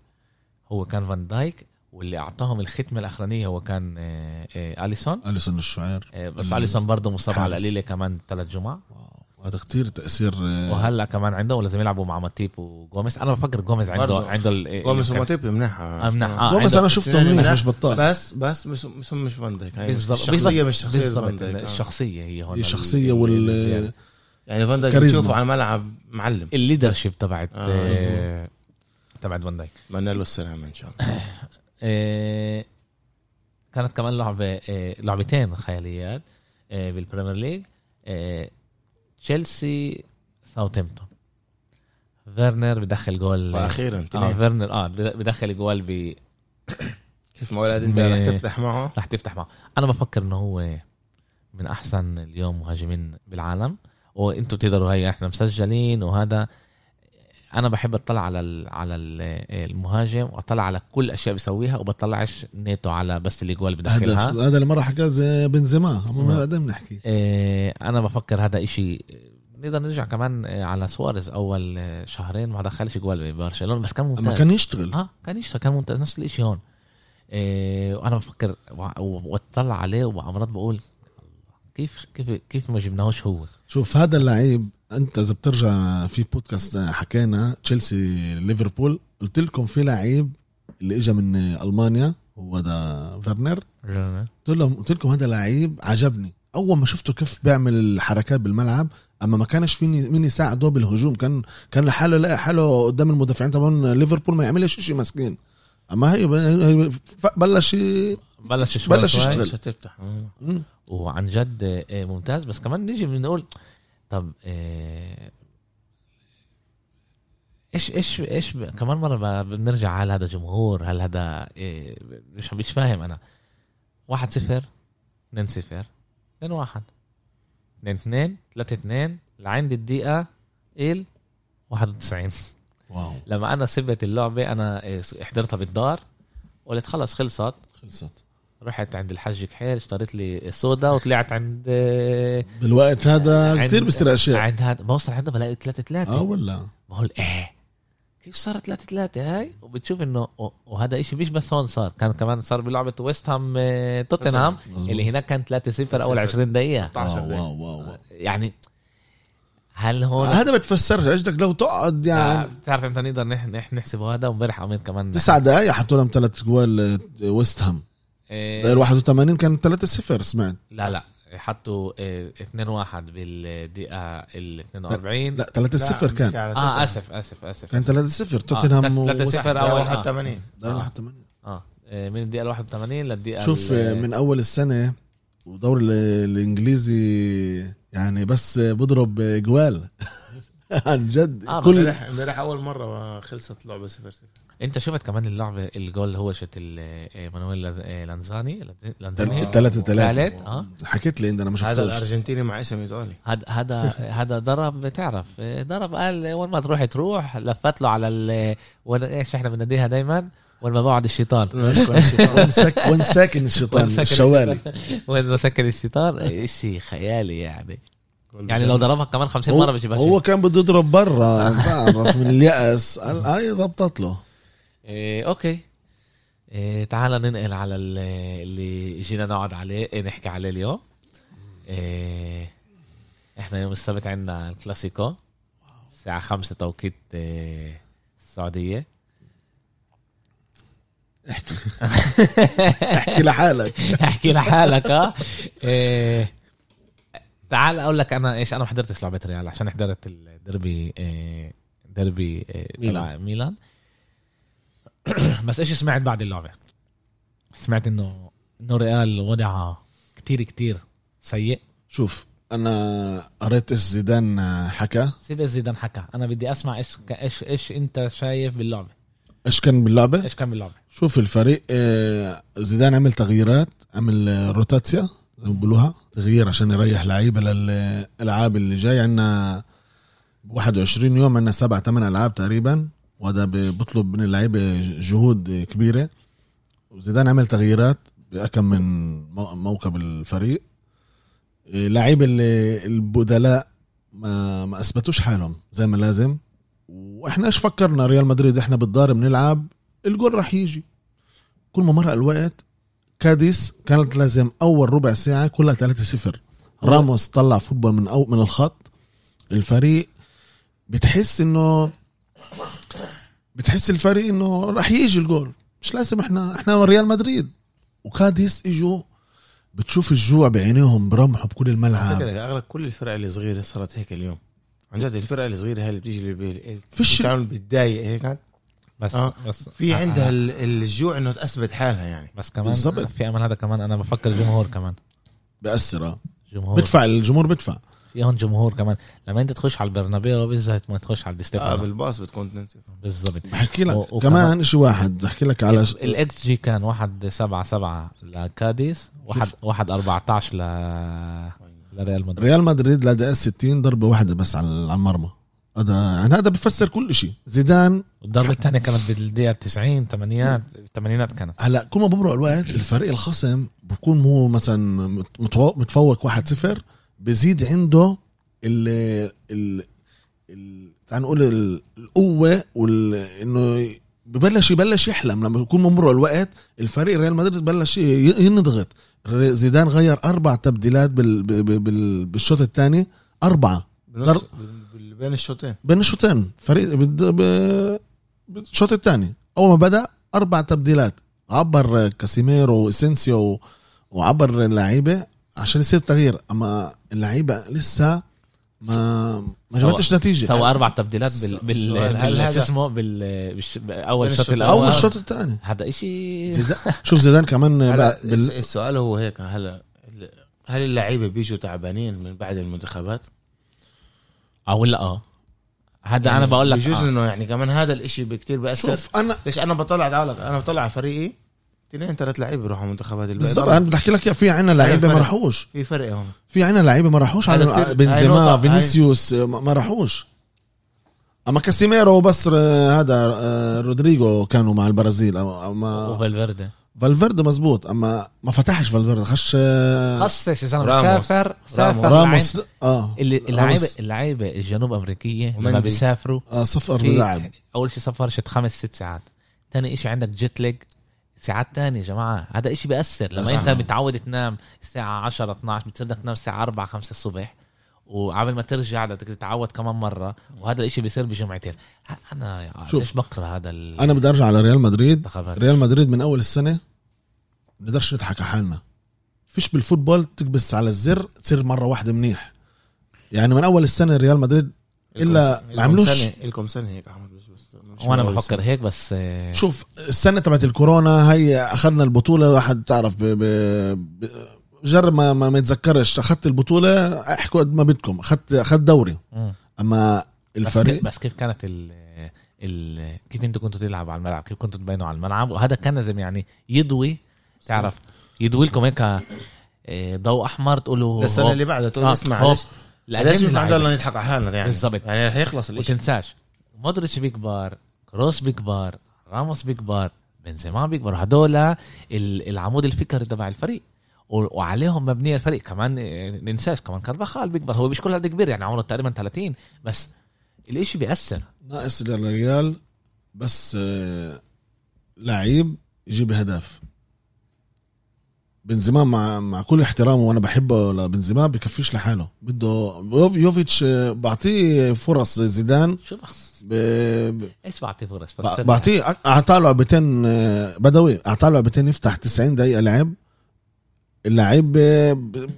هو كان فان دايك واللي أعطاهم الختمة الأخرانية هو كان آه، آه، أليسون. أليسون الشعير. آه، بس ال- أليسون برضه مصاب على حارس. القليله كمان ثلاث جمع واو، هذا كتير تأثير آه، وهلأ كمان عنده لازم يلعبوا مع ماتيب وجوميز أنا بفكر جوميز عنده برضه. عنده ال- جوميز وماتيب منيح آه، منيح. آه، جوميز أنا شفته يعني منيح. مش بطال بس بس مش مش مش فان دايك بالضبط الشخصيه مش شخصية بالضبط فان دايك آه. الشخصية هي هون الشخصيه ال- وال. يعني فان دايك. بتشوفه على الملعب معلم ال leadership تبعت آه، آه، تبعت فان دايك بتمنى له السلامه إن شاء الله آه، كانت كمان لعبة آه، لعبتين خياليات آه، بال Premier League آه، تشيلسي ساوثهامبتون. فيرنر بدخل جول وأخيرا آه. فيرنر آه بدخل جول ب كيف ما ولد أنت ب- رح تفتح معه؟ راح تفتح معه. أنا بفكر إنه هو من أحسن اليوم مهاجمين بالعالم. وأنتم بتقدروا هي إحنا مسجلين وهذا أنا بحب أطلع على ال على ال المهاجم واطلع على كل أشياء بيسويها وبطلعش نيته على بس الاجوال هذا بدخلها هذا اللي مرة حكاه زي بنزيما. نعم. بعدين بنحكي إيه أنا بفكر هذا إشي نقدر نرجع كمان إيه، على سواريز أول إيه، شهرين ما دخلش جوال ببرشلونة بس كان أما ممتاز. كان يشتغل. آه كان يشتغل كان ممتاز نفس الشيء هون. إيه وأنا بفكر وأطلع عليه وامرات بقول كيف كيف كيف ما جبناهوش هو؟ شوف هذا اللعيب أنت إذا بترجع في بودكاست حكينا تشيلسي ليفربول قلت لكم في لعيب اللي اجى من ألمانيا هو ده فيرنر. قلت لهم قلت لكم هذا لعيب عجبني. أول ما شفته كيف بيعمل الحركات بالملعب أما ما كانش فيني مين يساعده بالهجوم كان كان لحاله لاقي حاله قدام المدافعين. طبعا ليفربول ما يعملش شيء مسكين. أما هي بلش بلش شوي بلش يشتغل. وعن جد إيه، ممتاز. بس كمان نيجي بنقول طب إيه، إيش إيش إيش كمان مرة بنرجع هل هذا جمهور؟ هل هذا إيه، مش مش فاهم أنا. واحد صفر اثنين صفر اثنين واحد. اثنين اثنين ثلاثة اثنين لعند الدقيقة إل 91 wow. لما أنا سبت اللعبة أنا إيه، حضرتها بالدار قلت خلص خلصت. خلصت. رحت عند الحاج كحيل اشتريت لي صودا وطلعت عند آه، بالوقت هذا كثير بيصير أشياء. عند هذا بوصل عنده بلاقي 3 3 آه ولا. بقول إيه. كيف صارت 3 3 هاي؟ وبتشوف إنه وهذا إشي مش بس هون صار كان كمان صار بلعبة ويست هام آه، توتنهام مظبوط. اللي هناك كان 3 0 أول 20 دقيقة. 16 wow دقيقة. wow wow, wow. يعني هل هون هذا بتفسر قصدك لو تقعد آه، يعني بتعرف إمتى نقدر نح- نح- نحسبه هذا؟ وامبارح امير كمان تسع دقائق حطوا لهم ثلاث جوال آه، ويست هام إيه، ال 81 كان 3 0 سمعت. لا لا حطوا 2 1 بالدقيقة ال 42 لا 3 0 كان. آه آسف آسف آسف كان 3 0 توتنهام و- 3 0 أول. اول 81 ده آه. 81 آه آه، من الدقيقة ال 81 للدقيقة شوف آه، من أول السنة ودور الإنجليزي يعني بس بضرب جوال. عن جد. آه، كل امبارح امبارح أول مرة خلصت لعبة 0 0 انت شفت كمان اللعبة الجول هو شت ال- آه، مانويل آه، لانزاني لانزاني. ثلاثة ثلاثة آه. حكيت لي انت أنا ما هذا شفتوش. الأرجنتيني مع اسم ايطالي هذا هذا هذا ضرب تعرف آه، ضرب قال وين ما تروح تروح لفت له على ال إيش إحنا بنناديها دايما؟ وين ما بقعد الشيطان. وين ساك- وين ساكن الشيطان الشوالي. الشيطان. وين ما سكن الشيطان شيء خيالي يعني. يعني لو ضربها كمان 50 هو, مرة بيجيبها هو كان بده يضرب برا بعرف من اليأس. قال هاي زبطت له. okay. إيه تعال ننقل على ال- اللي جينا نقعد عليه إيه نحكي عليه اليوم. إيه إحنا يوم السبت عندنا الكلاسيكو. الساعة خمسة توقيت إيه السعودية. احكي. لحالك. احكي لحالك آه. إيه تعال أقول لك أنا إيش أنا ما حضرتش لعبة ريال عشان حضرت الدربي إيه دربي إيه. ميلان. ميلان. بس إيش سمعت بعد اللعبة؟ سمعت إنه إنه ريال وضعها كتير كتير سيء. شوف أنا قريت إيش زيدان حكى. سيب زيدان حكى. أنا بدي أسمع إيش إيش إيش أنت شايف باللعبة. إيش كان باللعبة؟ إيش كان باللعبة؟ شوف الفريق آه، زيدان عمل تغييرات عمل روتاتسيا زي ما بيقولوها تغيير عشان يريح لعيبة للالعاب اللي جاي. عندنا 21 يوم عندنا سبع ثمان ألعاب تقريبا. وهذا ب- بطلب من اللعيبة جهود كبيرة. وزيدان عمل تغييرات بأكم من مو- موكب الفريق. لعيبه اللي البدلاء ما ما أثبتوش حالهم زي ما لازم. وإحنا إيش فكرنا؟ ريال مدريد إحنا بالدار بنلعب الجول راح يجي. كل ما مرق الوقت كاديس كانت لازم أول ربع ساعة كلها 3 0 راموس طلع football من أو من الخط. الفريق بتحس إنه بتحس الفريق إنه راح يجي الجول. مش لازم إحنا إحنا ريال مدريد. وكاديس اجوا بتشوف الجوع بعينيهم برمحوا بكل الملعب. أغلب كل الفرق الصغيره صارت هيك اليوم. عن جد الفرق الصغيره هي اللي بتيجي اللي فيش- بتضايق هيك بس آه. بس في آه، عندها آه. ال- الجوع إنه تثبت حالها يعني. بس كمان بالظبط. في أمل هذا كمان أنا بفكر جمهور كمان. بأثر. جمهور بدفع الجمهور بدفع. في هون جمهور كمان. لما انت تخش على البرنابيو بالذات ما تخش على دي آه بالباص بتكون 2 0 بالظبط بحكي لك و- وكمان- كمان شيء واحد احكي لك على الاكس جي كان واحد سبعة سبعة لكاديس واحد واحد 14 ل لريال مدريد. ريال مدريد لدقيقة 60 ضربة واحدة بس على على المرمى. هذا يعني هذا بفسر كل شيء. زيدان والضربة الثانية كانت بالدقيقة 90 80 الثمانينات كانت. هلا كل ما بمرق الوقت الفريق الخصم بكون هو مثلا متفوق 1-0 بزيد عنده ال ال ال تعال نقول ال- القوة وال إنه ببلش يبلش يحلم. لما بيكون ممر الوقت الفريق ريال مدريد بلش ينضغط. زيدان غير أربع تبديلات بال بال بال بالشوط الثاني. أربعة. بال- بين الشوطين. بين الشوطين. فريق بالشوط الثاني. أول ما بدأ أربع تبديلات. عبر كاسيميرو وإسينسيو وعبر اللعيبة. عشان يصير تغيير. أما اللعيبة لسه ما ما جابتش نتيجة. سوى أربع تبديلات بال بال, هل شو اسمه؟ بال. أول الشوط الأول. أول الشوط الثاني. هذا زيدان شوف زيدان كمان بال... السؤال هو هيك هلا هل اللعيبة بيجوا تعبانين من بعد المنتخبات؟ أو لا. آه هذا أنا بقول لك بجوز آه. إنه يعني كمان هذا الإشي كتير بأثر. شوف أنا ليش أنا بطلع تعال أنا بطلع على فريقي اثنين ثلاث لعيبة بيروحوا منتخبات الباقي بالضبط ضل. أنا بدي أحكي لك في عنا لعيبة ما. راحوش في فرق هون في عنا لعيبة ما راحوش على بنزيما. فينيسيوس ما راحوش أما كاسيميرو بس آه، هذا آه، رودريجو كانوا مع البرازيل اما وفالفيردي فالفيردي مزبوط أما ما فتحش فالفيردي خش آه، خصش يا زلمه. سافر سافر راموس آه اللي اللعيبه. اللعيبة الجنوب أمريكية لما. بيسافروا آه صفر بلاعب أول شيء سفر شت خمس ست ساعات تاني إشي عندك jet lag ساعات تانية يا جماعة. هذا إشي بيأثر. لما بس- أنت متعود تنام الساعة 10 12 بتصير بدك تنام الساعة 4 5 الصبح وعبل ما ترجع بدك تتعود كمان مرة وهذا الإشي بيصير بجمعتين. أنا شوف. ليش بكره هذا ال- أنا بدي أرجع على ريال مدريد. ريال مدريد من أول السنة نقدرش نضحك على حالنا. فيش بالفوتبول تكبس على الزر تصير مرة واحدة منيح. يعني من أول السنة ريال مدريد إلا ما عملوش- لكم سنة هيك أحمد. وأنا بفكر. هيك بس آه، شوف السنة تبعت الكورونا هي أخذنا البطولة واحد تعرف ب... ب... ب... جرب ما ما ما يتذكرش أخذت البطولة أحكوا قد ما بدكم اخذت أخذت دوري مم. أما بس, الفريق كيف بس كيف كانت ال ال كيف أنتوا كنتوا تلعبوا على الملعب كيف كنتوا تبينوا على الملعب وهذا كان لازم يعني يضوي تعرف يضوي لكم هيك آه، ضوء أحمر تقولوا السنة. اللي بعدها تقول آه، اسمع. ليش لا ليش لازم ما اللعيبة. ضلنا نضحك على حالنا يعني بالضبط. يعني هيخلص الإشي وتنساش مودريتش بيكبر كروس بيكبر راموس بيكبر بنزيما بيكبر هدول ال- العمود الفكري تبع الفريق. وعليهم مبنيه الفريق. كمان آه، ننساش كمان كارفاخال بيكبر. هو مش كل هذا كبير يعني عمره تقريبا 30 بس الإشي بيأثر. ناقص للريال بس آه، لعيب يجيب اهداف بنزيما مع مع كل احترامه وأنا بحبه لبنزيما بكفيش لحاله. بده يوف- يوفيتش آه، بعطيه فرص زي زيدان. شو ب- ب... إيش بعطي فرص؟ بعطيه. أعطاه لعبتين آه، بدوي. أعطاه لعبتين يفتح 90 دقيقة لعب. اللعيب آه، ب-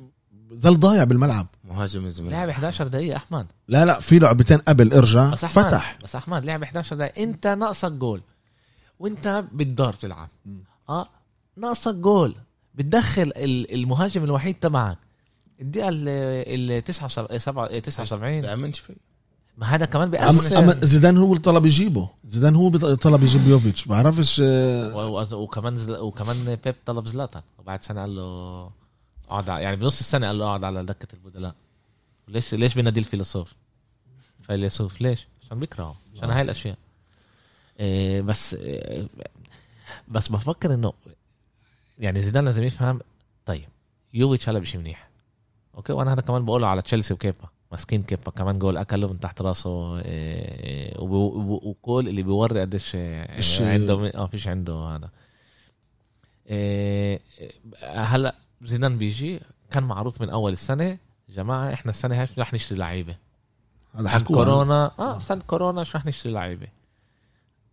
ظل ضايع بالملعب. مهاجم الزمالك لعب 11 دقيقة أحمد. لا لا في لعبتين قبل إرجع بس أحمد فتح. بس أحمد لعب 11 دقيقة. أنت ناقصك جول. وأنت بالدار تلعب. مم. آه ناقصك جول. بتدخل ال- المهاجم الوحيد تبعك. الدقيقة ال 79 بأمنش فيه. ما هذا كمان بيأثر. اما زيدان هو اللي طلب يجيبه. زيدان هو اللي طلب يجيب يوفيتش. بعرفش آه، وكمان زل... وكمان بيب طلب زلاتان. وبعد سنة قال له اقعد يعني بنص السنة قال له اقعد على دكة البدلاء ليش ليش بينادي الفيلسوف؟ فيلسوف. ليش؟ عشان بيكرهه. عشان هاي الأشياء. إيه بس إيه بس بفكر إنه يعني زيدان لازم يفهم طيب يوفيتش هلا مش منيح. okay؟ وأنا هذا كمان بقوله على تشيلسي وكيبا. مسكين كيبا كمان جول أكله من تحت راسه إيه وب- وكول اللي بيوري قديش إيه، عنده آه فيش عنده هذا. إيه هلا زيدان بيجي كان معروف من أول السنة جماعة إحنا السنة هاي رح نشتري لعيبة. هذا سنة حكوها كورونا آه سنة كورونا مش رح نشتري لعيبة.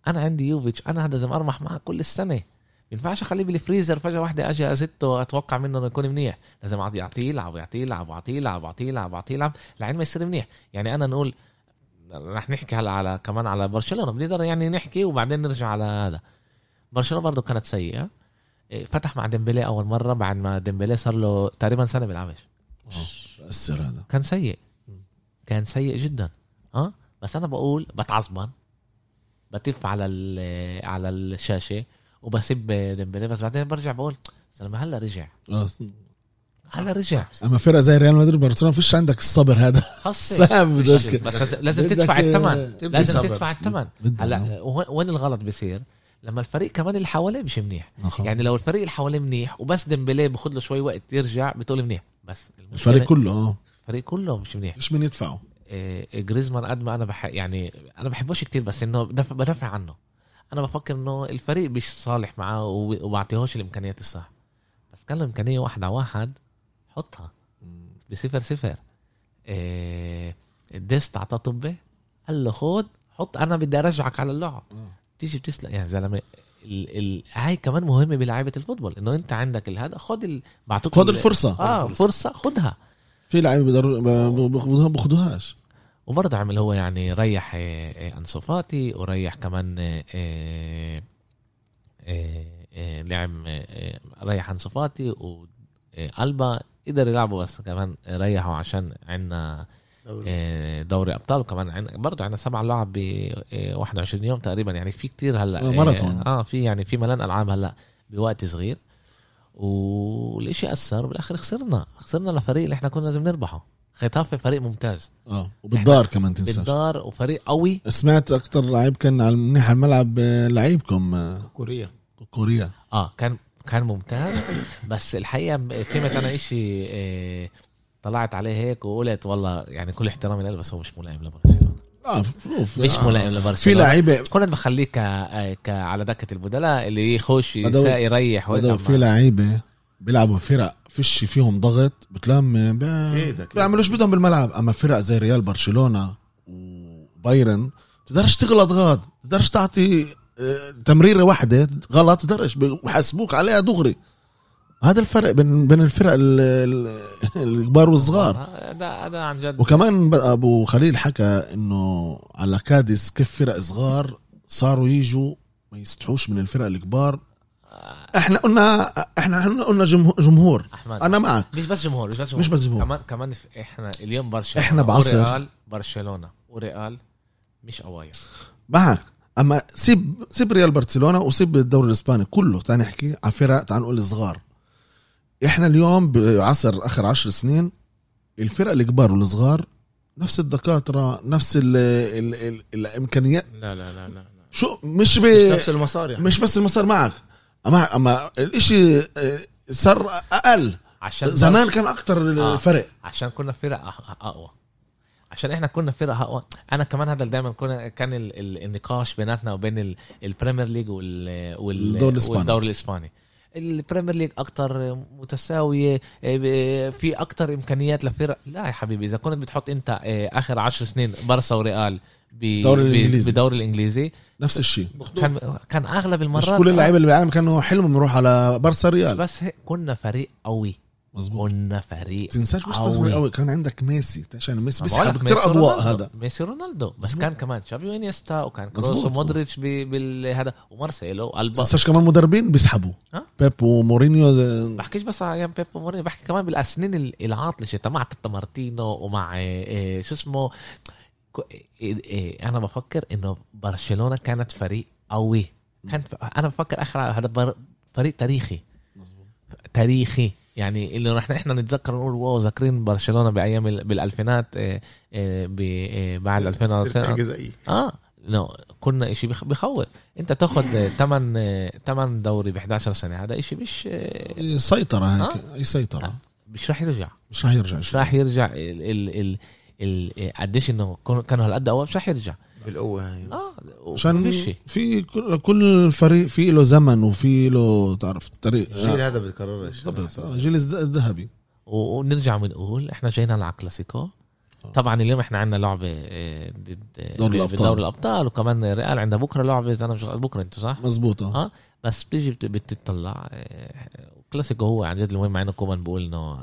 أنا عندي يوفيتش أنا هذا لازم ارمح معه كل السنة. ينفعش أخليه بالفريزر فجأة واحدة أجي أزته أتوقع منه إنه يكون منيح. لازم أعطيه- يعطيه يلعب يعطيه يلعب يعطيه يلعب يعطيه يلعب يعطيه يلعب لعين ما يصير منيح. يعني أنا نقول رح نحكي هلا على كمان على برشلونة. بنقدر يعني نحكي وبعدين نرجع على هذا. برشلونة برضه كانت سيئة. إيه، فتح مع ديمبلي أول مرة بعد ما ديمبلي صار له تقريبا سنة بيلعبش. بأثر هذا. كان سيء. كان سيء جدا. أه؟ بس أنا بقول بتعصبن. بتف على ال- على الشاشة. وبسب ديمبلي بس بعدين برجع بقول زلمه هلا رجع. آه. هلا رجع. أما فرقة زي ريال مدريد برشلونه فيش عندك الصبر هذا. صعب بس لازم- تدفع الثمن. لازم. تدفع الثمن. هلا وين- الغلط بيصير؟ لما الفريق كمان اللي حواليه مش منيح. آه. يعني لو الفريق اللي حواليه منيح وبس ديمبلي باخذ له شوي وقت يرجع بتقول منيح. بس الفريق كله آه. الفريق كله مش منيح. فيش مين يدفعه. إيه، جريزمان قد ما أنا بح يعني أنا بحبوش كتير بس إنه بدافع عنه. أنا بفكر إنه الفريق مش صالح معاه وب- وبعطيهوش الإمكانيات الصح. بس كان له امكانيه واحد على واحد حطها بصفر صفر. إيه الديست اعطاه طبة قال له خد حط أنا بدي أرجعك على اللعب. تيجي بتسلق. يا زلمة ال ال هاي كمان مهمة بلعيبة ال football إنه أنت عندك الهذا خد ال... بعطوك خد ال- الفرصة. آه فرصة خدها. في لعيبة بيقدروا بياخدوها بياخدوهاش. وبرضه عمل هو يعني ريح آه، آه، انسو فاتي وريح كمان آه، لعب ريح انسو فاتي والبا قدر يلعبوا بس كمان ريحوا عشان عندنا دوري. أبطال وكمان عندنا برضه عندنا سبع لعب ب آه، 21 يوم تقريبا. يعني في كتير هلأ ماراثون. آه في يعني في ملان ألعاب هلأ بوقت صغير. والإشي أثر وبالآخر خسرنا خسرنا لفريق اللي إحنا كنا لازم نربحه. ختافي فريق ممتاز. آه وبالدار كمان تنساش. بالدار وفريق قوي. سمعت أكتر لعيب كان على منيح الملعب آه، لعيبكم آه، كوريا. كوريا. آه كان كان ممتاز. بس الحقيقة فهمت أنا اشي آه، طلعت عليه هيك وقلت والله يعني كل احترامي له بس هو مش ملائم لبرشلونة. آه شوف مش. ملائم لبرشلونة. في لعيبه كنت بخليه ك... ك على دكة البدلاء اللي يخش يريح في. لعيبة بيلعبوا فرق فيش فيهم ضغط بتلام. بيعملوش بدهم بالملعب. أما فرق زي ريال برشلونة وبايرن تقدرش تغلط غاد تقدرش تعطي آه، تمريرة واحدة غلط تقدرش بحاسبوك عليها دغري. هذا الفرق بين بين الفرق ال- ال- الكبار والصغار. هذا هذا عن جد. وكمان أبو خليل حكى إنه على كادس كيف فرق صغار صاروا يجوا ما يستحوش من الفرق الكبار. إحنا قلنا إحنا قلنا جمهور. أحمد أنا معك. مش بس جمهور مش بس جمهور. مش بس جمهور. كمان كمان إحنا اليوم برشلونة إحنا بعصر. وريال برشلونة. وريال مش قوايا معك. أما سيب سيب ريال برشلونة وسيب الدوري الإسباني كله. تعال نحكي على فرق تعال نقول الصغار. إحنا اليوم بعصر آخر عشر سنين الفرق الكبار والصغار نفس الدكاترة نفس ال ال ال الإمكانيات. لا لا لا لا. شو مش ب مش نفس المصاري مش بس المسار معك. اما أما الإشي آه، صار أقل. عشان زمان كان أكتر آه. الفرق. عشان كنا فرق أقوى. عشان إحنا كنا فرق أقوى. أنا كمان هذا دايما كنا كان ال... ال... النقاش بيناتنا وبين ال... ال Premier League وال... والدوري الإسباني. ال Premier League أكتر متساوية إيه، في أكتر إمكانيات لفرق. لا يا حبيبي إذا كنت بتحط أنت آخر عشر سنين برسا وريال ب... دوري ب- الإنجليزي. بدوري الإنجليزي. نفس الشيء. كان كان أغلب مش المرات كل آه، اللعيبة اللي بالعالم كانوا حلمهم يروحوا على برسا ريال. بس هيك كنا فريق قوي. مظبوط. كنا فريق تنساش مش قوي. قوي. قوي. كان عندك ميسي. عشان ميسي ما بقولك بيسحب كثير ميسي أضواء رونالدو. هذا. ميسي رونالدو. بس مظبوط. كان كمان تشافي وإنيستا وكان كروس. ومودريتش ب- بالهذا ومارسيلو ألبا. تنساش كمان مدربين بيسحبوا؟ بيب ومورينيو. زي- بحكيش بس على أيام بيبو مورينيو بحكي كمان بالسنين ال- العاطلة مع تاتا مارتينو ومع إيه، شو اسمه؟ أنا بفكر إنه برشلونة كانت فريق قوي. كان أنا بفكر آخر هذا فريق تاريخي. تاريخي. يعني اللي رح إحنا نتذكر نقول واو ذاكرين برشلونة بأيام ال- بالألفينات إيه، إيه، ب- إيه، بعد 2000 صرت حاجة زي آه لا كنا بخ- بخوف أنت تاخد 8 8 دوري ب 11 سنة هذا إشي مش آه، سيطرة هيك آه. أي سيطرة. مش راح يرجع. مش راح يرجع مش شيء راح يرجع. ال ال ال قديش إنه كانوا هالقد قوي مش راح يرجع. بالقوة هاي آه عشان في كل, كل فريق في له زمن وفي له تعرف طريق. الجيل هذا بتكررش بالضبط. آه، جيل الز- الذهبي. ونرجع بنقول إحنا جايين على كلاسيكو طبعا اليوم إحنا عندنا لعبة آه، ضد آه، دوري الأبطال. بدوري الأبطال وكمان ريال عندها بكرة لعبة إذا أنا مش بكرة انت صح؟ مزبوطة آه. بس بتيجي بت- بتطلع آه، كلاسيكو هو عن جد المهم مع إنه كومان بقول إنه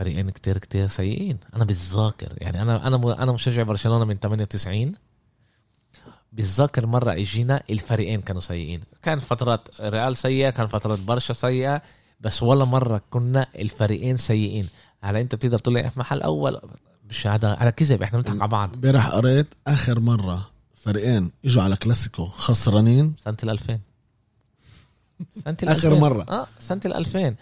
فريقين كتير كتير سيئين. أنا بتذاكر. يعني أنا أنا أنا مشجع برشلونة من 98 بتذاكر مرة إجينا الفريقين كانوا سيئين. كان فترات ريال سيئة كان فترات برشا سيئة بس ولا مرة كنا الفريقين سيئين. هلا أنت بتقدر تقول لي محل أول؟ مش هذا هذا كذب. إحنا بنضحك على بعض. امبارح قريت آخر مرة فريقين إجوا على كلاسيكو خسرانين. سنة ال 2000 سنة ال آخر 2000. مرة. آه سنة ال 2000 آه،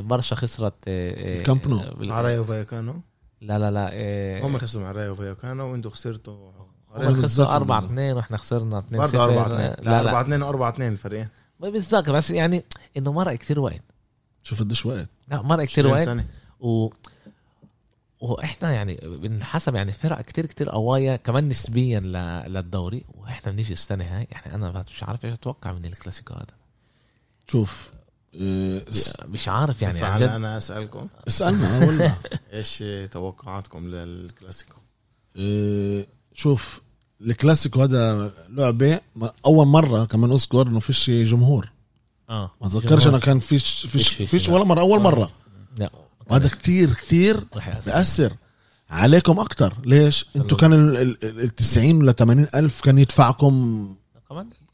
برشا خسرت آه، آه، الكامب نو. آه، بال- مع رايو فايكانو لا لا لا آه، هم خسروا مع رايو فايكانو وانتوا خسرتوا هم خسروا 4 بالظبط. 2 وإحنا خسرنا 2 برضه 0 4 2 لا لا 4 لا 2 4 2 الفريقين ما بتذكر بس يعني إنه مرق كثير وقت. شوف قديش وقت. لا مرق كثير 20 وقت. سنه و وإحنا يعني بنحسب يعني فرق كتير كتير قوايا كمان نسبيا ل... للدوري وإحنا بنيجي السنة هاي يعني أنا مش عارف إيش أتوقع من الكلاسيكو هذا. شوف آه، مش عارف يعني عن جد. أنا أسألكم؟ اسألنا آه، والله. إيش توقعاتكم للكلاسيكو؟ آه، شوف الكلاسيكو هذا لعبة ما- أول مرة كمان أذكر إنه فيش جمهور. آه ما تذكرش أنا كان فيش فيش- فيش فيش، فيش لا. ولا مرة أول مرة. لا. وهذا كتير كتير. بأثر عليكم أكتر. ليش؟ أنتوا كان ال- ال ال 90 ولا 80 ألف كان يدفعكم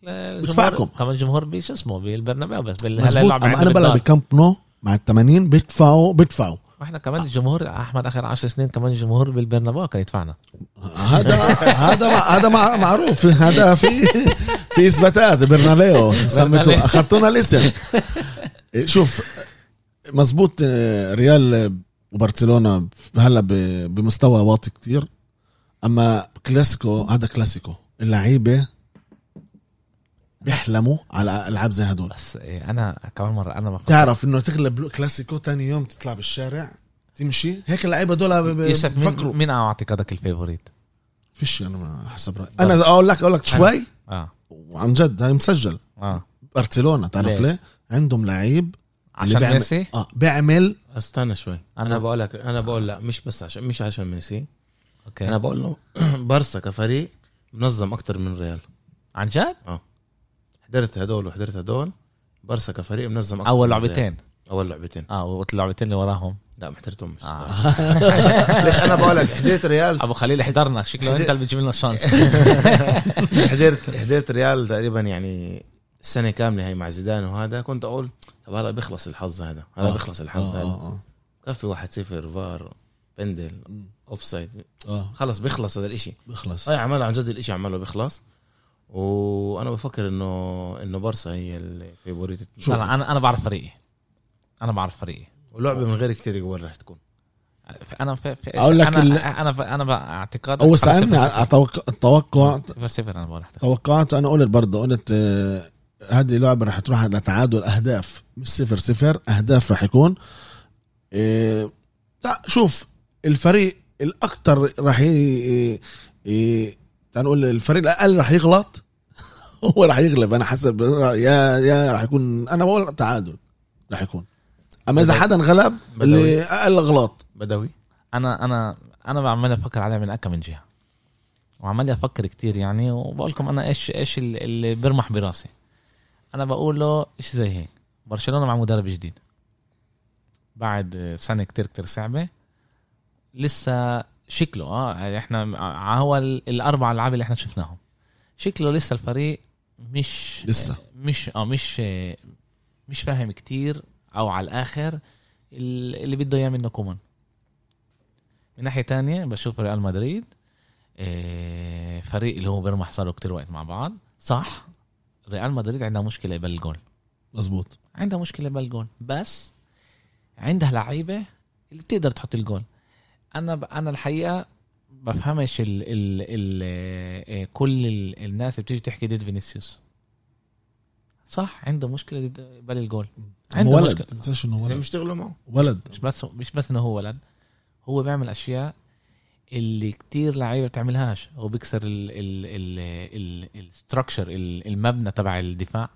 بدفعكم. كمان جمهور بشو اسمه؟ بالبرنابيو بس أما عندنا أنا بلعب بالدار. بكامب نو مع ال 80 بدفعوا بدفعوا وإحنا كمان الجمهور أحمد آخر 10 سنين كمان الجمهور بالبرنابيو كان يدفعنا. هذا هذا هذا مع- معروف. هذا في في إثباتات برناليو سميته أخذتونا الاسم شوف مزبوط آه، ريال وبرشلونة هلا بمستوى واطي كتير. أما كلاسيكو هذا كلاسيكو. اللعيبة بيحلموا على ألعاب زي هدول. بس إيه، أنا كمان مرة أنا بفكر تعرف إنه تغلب كلاسيكو تاني يوم تطلع بالشارع تمشي؟ هيك اللعيبة دول بفكروا. مين, مين على اعتقادك ال favorite؟ فيش أنا ما حسب رأيي. أنا أقول لك أقول لك شوي. آه. وعن جد هاي مسجل. آه. برشلونة تعرف ليش؟ ليه؟ عندهم لعيب عشان بيعمل- ميسي؟ آه بيعمل استنى شوي. أنا- أنا بقول لك أنا بقول لا مش بس عشان مش عشان ميسي. okay. أنا بقول له بارسا كفريق منظم أكتر من ريال. عن جد؟ حضرت هدول وحضرت هدول بارسا كفريق منظم أكتر أول. لعبتين. أول لعبتين. آه واللعبتين اللي وراهم. لا ما حضرتهمش. آه. ليش أنا بقول لك حضرت ريال؟ أبو خليل احضرنا. شكله أنت اللي بتجيب لنا ال chance. حضرت حضرت ريال تقريبا يعني السنة كاملة هي مع زيدان وهذا. كنت أقول طب هذا بيخلص الحظ هذا. هذا آه. بيخلص الحظ آه هذا. آه كفي 1 0 فار بندل. offside خلص بيخلص هذا الإشي. بيخلص. هاي عمله عن جد الإشي عمله بيخلص. وأنا بفكر إنه إنه بارسا هي ال favorite لا أنا أنا بعرف فريقي. أنا بعرف فريقي. ولعبة من غير كتير جوال رح تكون. أنا في, في أقول لك أنا ال- أنا ف- أنا باعتقاد أول سألني توقع- صفر أنا بقول. توقعت أنا قلت برضه قلت آه، هذه اللعبة رح تروح على تعادل أهداف. مش صفر صفر أهداف رح يكون. إيه شوف الفريق الاكثر رح ي... ي... نقول الفريق الأقل رح يغلط؟ هو رح يغلب أنا حسب يا يا رح يكون أنا بقول تعادل رح يكون. أما إذا. حدا انغلب اللي أقل غلط. بدوي. أنا أنا أنا بعمل أفكر عليها من أكم من جهة. وعمال أفكر كتير يعني وبقول لكم أنا إيش إيش اللي- بيرمح براسي. أنا بقول له إيش زي هيك. برشلونة مع مدرب جديد. بعد سنة كتير كتير صعبة. لسه شكله آه إحنا ع- هو ال- الأربع ألعاب اللي إحنا شفناهم. شكله لسه الفريق مش لسه. مش آه مش مش فاهم كتير أو على الآخر ال- اللي بده إياه منه كومان. من ناحية تانية بشوف ريال مدريد آه، فريق اللي هو بيرمح صاروا كتير وقت مع بعض. صح ريال مدريد عندها مشكلة يبل الجول. مزبوط عندها مشكلة يبل الجول بس عندها لعيبة اللي بتقدر تحط الجول. أنا ب... أنا الحقيقة بفهمش ال... ال... ال... آه، كل ال... الناس اللي بتيجي تحكي ضد فينيسيوس. صح عنده مشكلة ضد يبل الجول. هو عنده ولد مشكلة. تنساش إنه ولد. بيشتغلوا معه. ولد. مش بس مش بس إنه هو ولد هو بيعمل أشياء اللي كتير لعيبة بتعملهاش. هو بيكسر ال structure المبنى تبع الدفاع.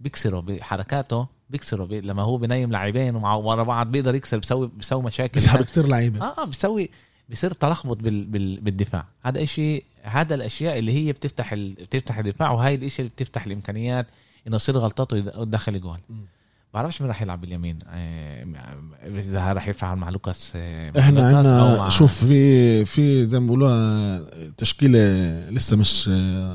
بيكسره بحركاته بيكسره بي لما هو بنيم لاعبين ومع ورا بعض بيقدر يكسر بيسوي بيسوي مشاكل. بيسحب كتير لعيبة. آه بيسوي بيصير تلخبط بال بال بالدفاع. هذا إشي هذا الأشياء اللي هي بتفتح ال... بتفتح الدفاع وهاي الإشي اللي بتفتح الإمكانيات إنه يصير غلطات ويدخل جول. بعرفش مين راح يلعب باليمين. آه، إذا راح يفعل مع لوكاس آه، إحنا عندنا مع- شوف في في زي ما بيقولوها تشكيلة لسه مش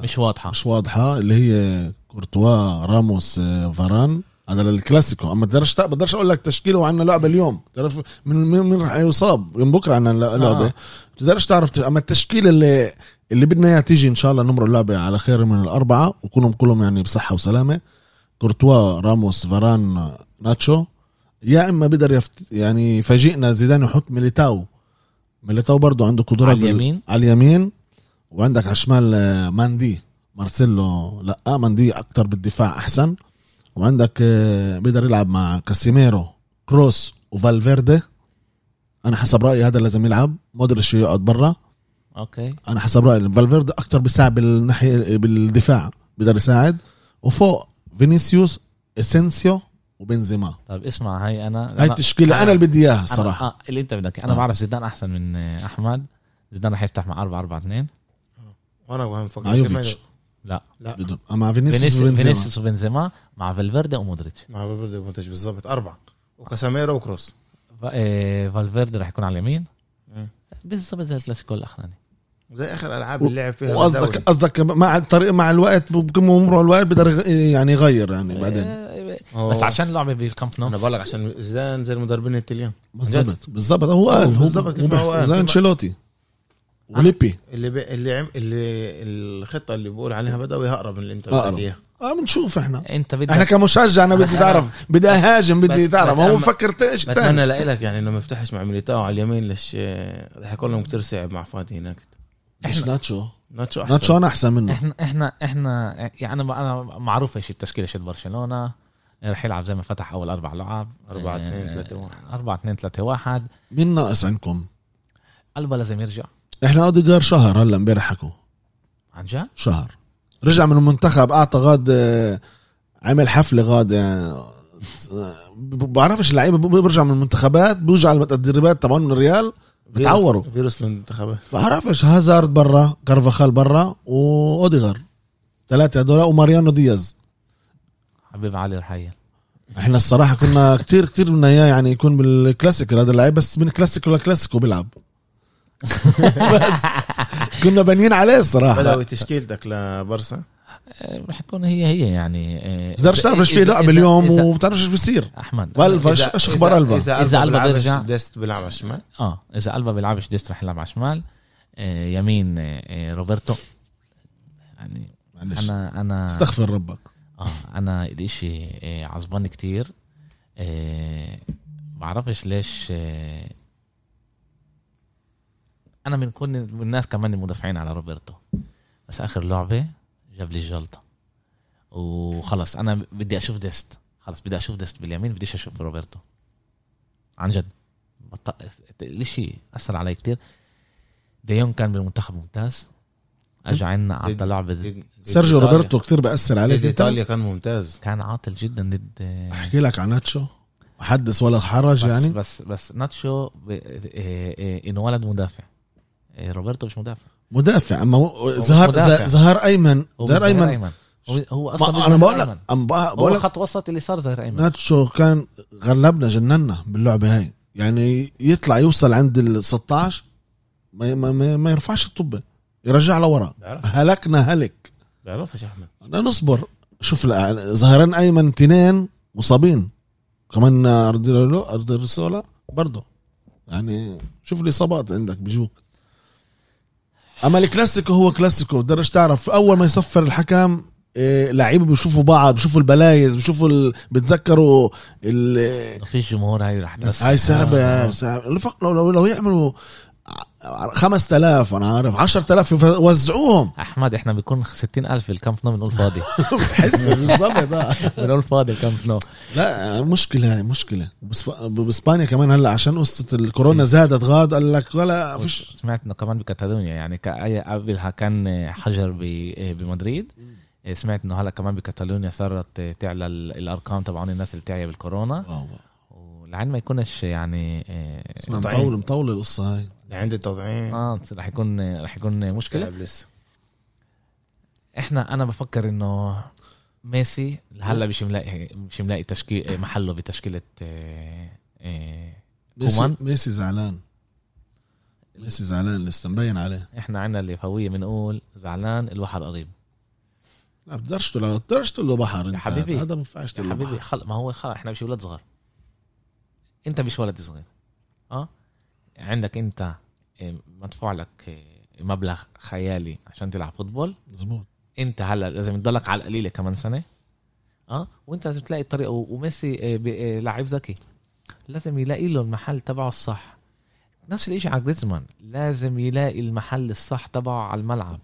مش واضحة. مش واضحة اللي هي كورتوا راموس آه، فاران. هذا الكلاسيكو أما بقدرش بقدرش أقول لك تشكيله وعندنا لعبه اليوم. تعرف من من من رح يصاب من بكرة عندنا لعبه آه. بتقدرش تعرف أما التشكيله اللي اللي بدنا اياها تيجي إن شاء الله نمر اللعبة على خير من الأربعة وكلهم كلهم يعني بصحة وسلامة. كورتوا راموس فاران ناتشو. يا إما بقدر يفت يعني يفاجئنا زيدان يحط ميليتاو. ميليتاو برضه عنده قدرات على بال- اليمين. على اليمين. وعندك على الشمال آه، ماندي. مارسيلو لا ماندي أكتر بالدفاع أحسن. وعندك آه، بيقدر يلعب مع كاسيميرو كروس وفالفيردي. أنا حسب رأيي هذا لازم يلعب. مودريتش يقعد برا. okay. أنا حسب رأيي فالفيردي أكتر بيساعد بالناحية بالدفاع بيقدر يساعد. وفوق فينيسيوس إسينسيو وبنزيما. طيب اسمع هاي أنا هاي أنا- التشكيلة أنا اللي بدي إياها أنا الصراحه آه اللي أنت بدك أنا آه. بعرف زيدان أحسن من آه، أحمد. زيدان رح يفتح مع 4 4 2 وأنا وهم فكر مع يوفيتش. لا. لا. بدون اما فينيسيوس فينيسيوس وبنزيما. فينيسيوس وبنزيما مع فالفيردي ومودريتش مع فالفيردي ومونتاج بالضبط أربعة. وكاساميرو وكروس. آه، فالفيردي رح يكون على اليمين. مم. بالضبط زي الكلاسيكو الأخراني. زي آخر ألعاب اللي لعب فيها وقصدك بالدوري. قصدك مع الطريق مع الوقت بكم مرور الوقت بقدر يغ- يعني يغير يعني بعدين. آه، هو- بس عشان لعبه بالكامب نو. أنا بقول لك عشان زيدان زي المدربين التاليين بالضبط بالضبط هو قال هو ما هو قال. زي أنشيلوتي. وليبي. اللي ب... اللي عم... اللي الخطة اللي بقول عليها بدوي اقرب من اللي انت. قلت اياها آه بنشوف إحنا. أنت بدك إحنا كمشجع أنا بدي تعرف بدي أهاجم بدي تعرف. هو مفكر إيش بتمنى لك يعني إنه ما يفتحش مع ميليتاو على اليمين ليش رح يكون لهم كتير صعب مع فادي هناك. مش ناتشو؟ ناتشو أحسن. ناتشو أنا أحسن منه. إحنا إحنا إحنا يعني أنا أنا معروف إيش التشكيلة شت برشلونة. رح يلعب زي ما فتح أول أربع لعب. 4 2 3 1 4 2 3 1 مين ناقص عندكم؟ قلبه لازم يرجع. إحنا اوديجار شهر هلا امبارح حكوا. عن جد؟ شهر. رجع من المنتخب أعطى غاد آه، عمل حفلة غاد ب- بعرفش اللعيبة بيرجع من المنتخبات بيوجع على التدريبات تبعون من الريال بتعوروا. فيروس للمنتخبات بعرفش هازارد برا كارفاخال برا واوديغار ثلاثة هدول وماريانو دياز. حبيب علي رحيل إحنا الصراحة كنا كتير كتير بدنا إياه يعني يكون بالكلاسيكو هذا اللعيب بس من كلاسيكو لكلاسيكو بيلعب. بس. كنا بانيين عليه الصراحة. بدوي تشكيلتك لبرسا آه، رح تكون هي هي يعني آه، تقدرش تعرف إيش في لعب اليوم وبتعرفش إيش بيصير. أحمد وألبا إذا- إيش أخبار ألبا؟ إذا بيلعبش بيرجع. ديست بيلعب على الشمال. آه إذا ألبا بيلعبش ديست رح يلعب على الشمال آه، يمين آه، آه، روبرتو. يعني معلش. أنا أنا استغفر ربك. آه أنا الاشي آه، عصباني كتير. آه، بعرفش ليش آه، أنا من كل الناس كمان المدافعين على روبرتو. بس آخر لعبة جاب لي الجلطه وخلص أنا بدي أشوف ديست. خلص بدي أشوف ديست باليمين بديش أشوف روبرتو. عن جد. بط... الإشي أثر علي كتير. دي يونغ كان بالمنتخب ممتاز. اجى عنا عطى لعبة ضد- سيرجيو روبرتو كتير بأثر. عليك إيطاليا كان ممتاز. كان عاطل جدا ضد أحكي لك عن ناتشو. حدث ولا حرج بس يعني. بس بس ناتشو ب... إيه إيه انولد مدافع. روبرتو مش مدافع. مدافع. أما هو ظهر. ظهر أيمن. هو ظهر أيمن. هو, أصلا أنا بقول لك. أم بقول لك خط وسط اللي صار ظهير أيمن. ناتشو كان غلبنا جننا باللعبة هاي. يعني يطلع يوصل عند ال 16 ما ما, ما, يرفعش الطبة. يرجع لورا. هلكنا هلك. بعرفش يا أحمد. بدنا نصبر. شوف ظهران أيمن اثنين مصابين. كمان أودريوزولا برضه. يعني شوف الإصابات عندك بيجوك أما الكلاسيكو هو كلاسيكو بدرش تعرف أول ما يصفر الحكم إيه، لعيبة بيشوفوا بعض بيشوفوا البلايز بيشوفوا ال... بيتذكروا ال... ما فيش جمهور هاي رح تأثر. هاي لو فق- لو لو, لو يعملوا 5000 أنا عارف. 10000 يوزعوهم. أحمد إحنا بيكون 60 ألف الكامب نو بنقول فاضي. بتحس بالضبط آه. بنقول فاضي الكامب نو. لا مشكلة هاي مشكلة. بسب- بإسبانيا كمان هلأ عشان قصة الكورونا زادت غاد قال لك ولا فيش. سمعت إنه كمان بكتالونيا يعني كأي قبلها كان حجر ب- بمدريد. سمعت إنه هلأ كمان بكتالونيا صارت تعلى ال- الأرقام تبعون الناس اللي تعيا بالكورونا. wow ولعل ما يكونش يعني اسمع. مطول مطول القصة هاي. عندي تضعين آه رح يكون رح يكون مشكلة. لعب لسه. إحنا أنا بفكر إنه ميسي هلأ مش ملاقي مش ملاقي تشكيل محله بتشكيلة آه، آه، ميسي, كومان؟ ميسي زعلان. ميسي زعلان لسه مبين عليه. إحنا عندنا اللي فوية بنقول زعلان البحر قريب. لا بتقدرش تقول بتقدرش تقول له بحر أنت. حبيبي. هذا ما بينفعش يا تقول له حبيبي بحر. خل... ما هو خل... إحنا مش ولاد صغار إنت مش ولد صغير. آه؟ عندك انت آه، مدفوع لك آه، مبلغ خيالي عشان تلعب فوتبول؟ مزبوط انت هلا لازم تضلك على القليلة كمان سنة. آه وانت لازم تلاقي الطريقة. وميسي آه، ب- لاعب ذكي. لازم يلاقي له المحل تبعه الصح. نفس الإشي على جريزمان. لازم يلاقي المحل الصح تبعه على الملعب.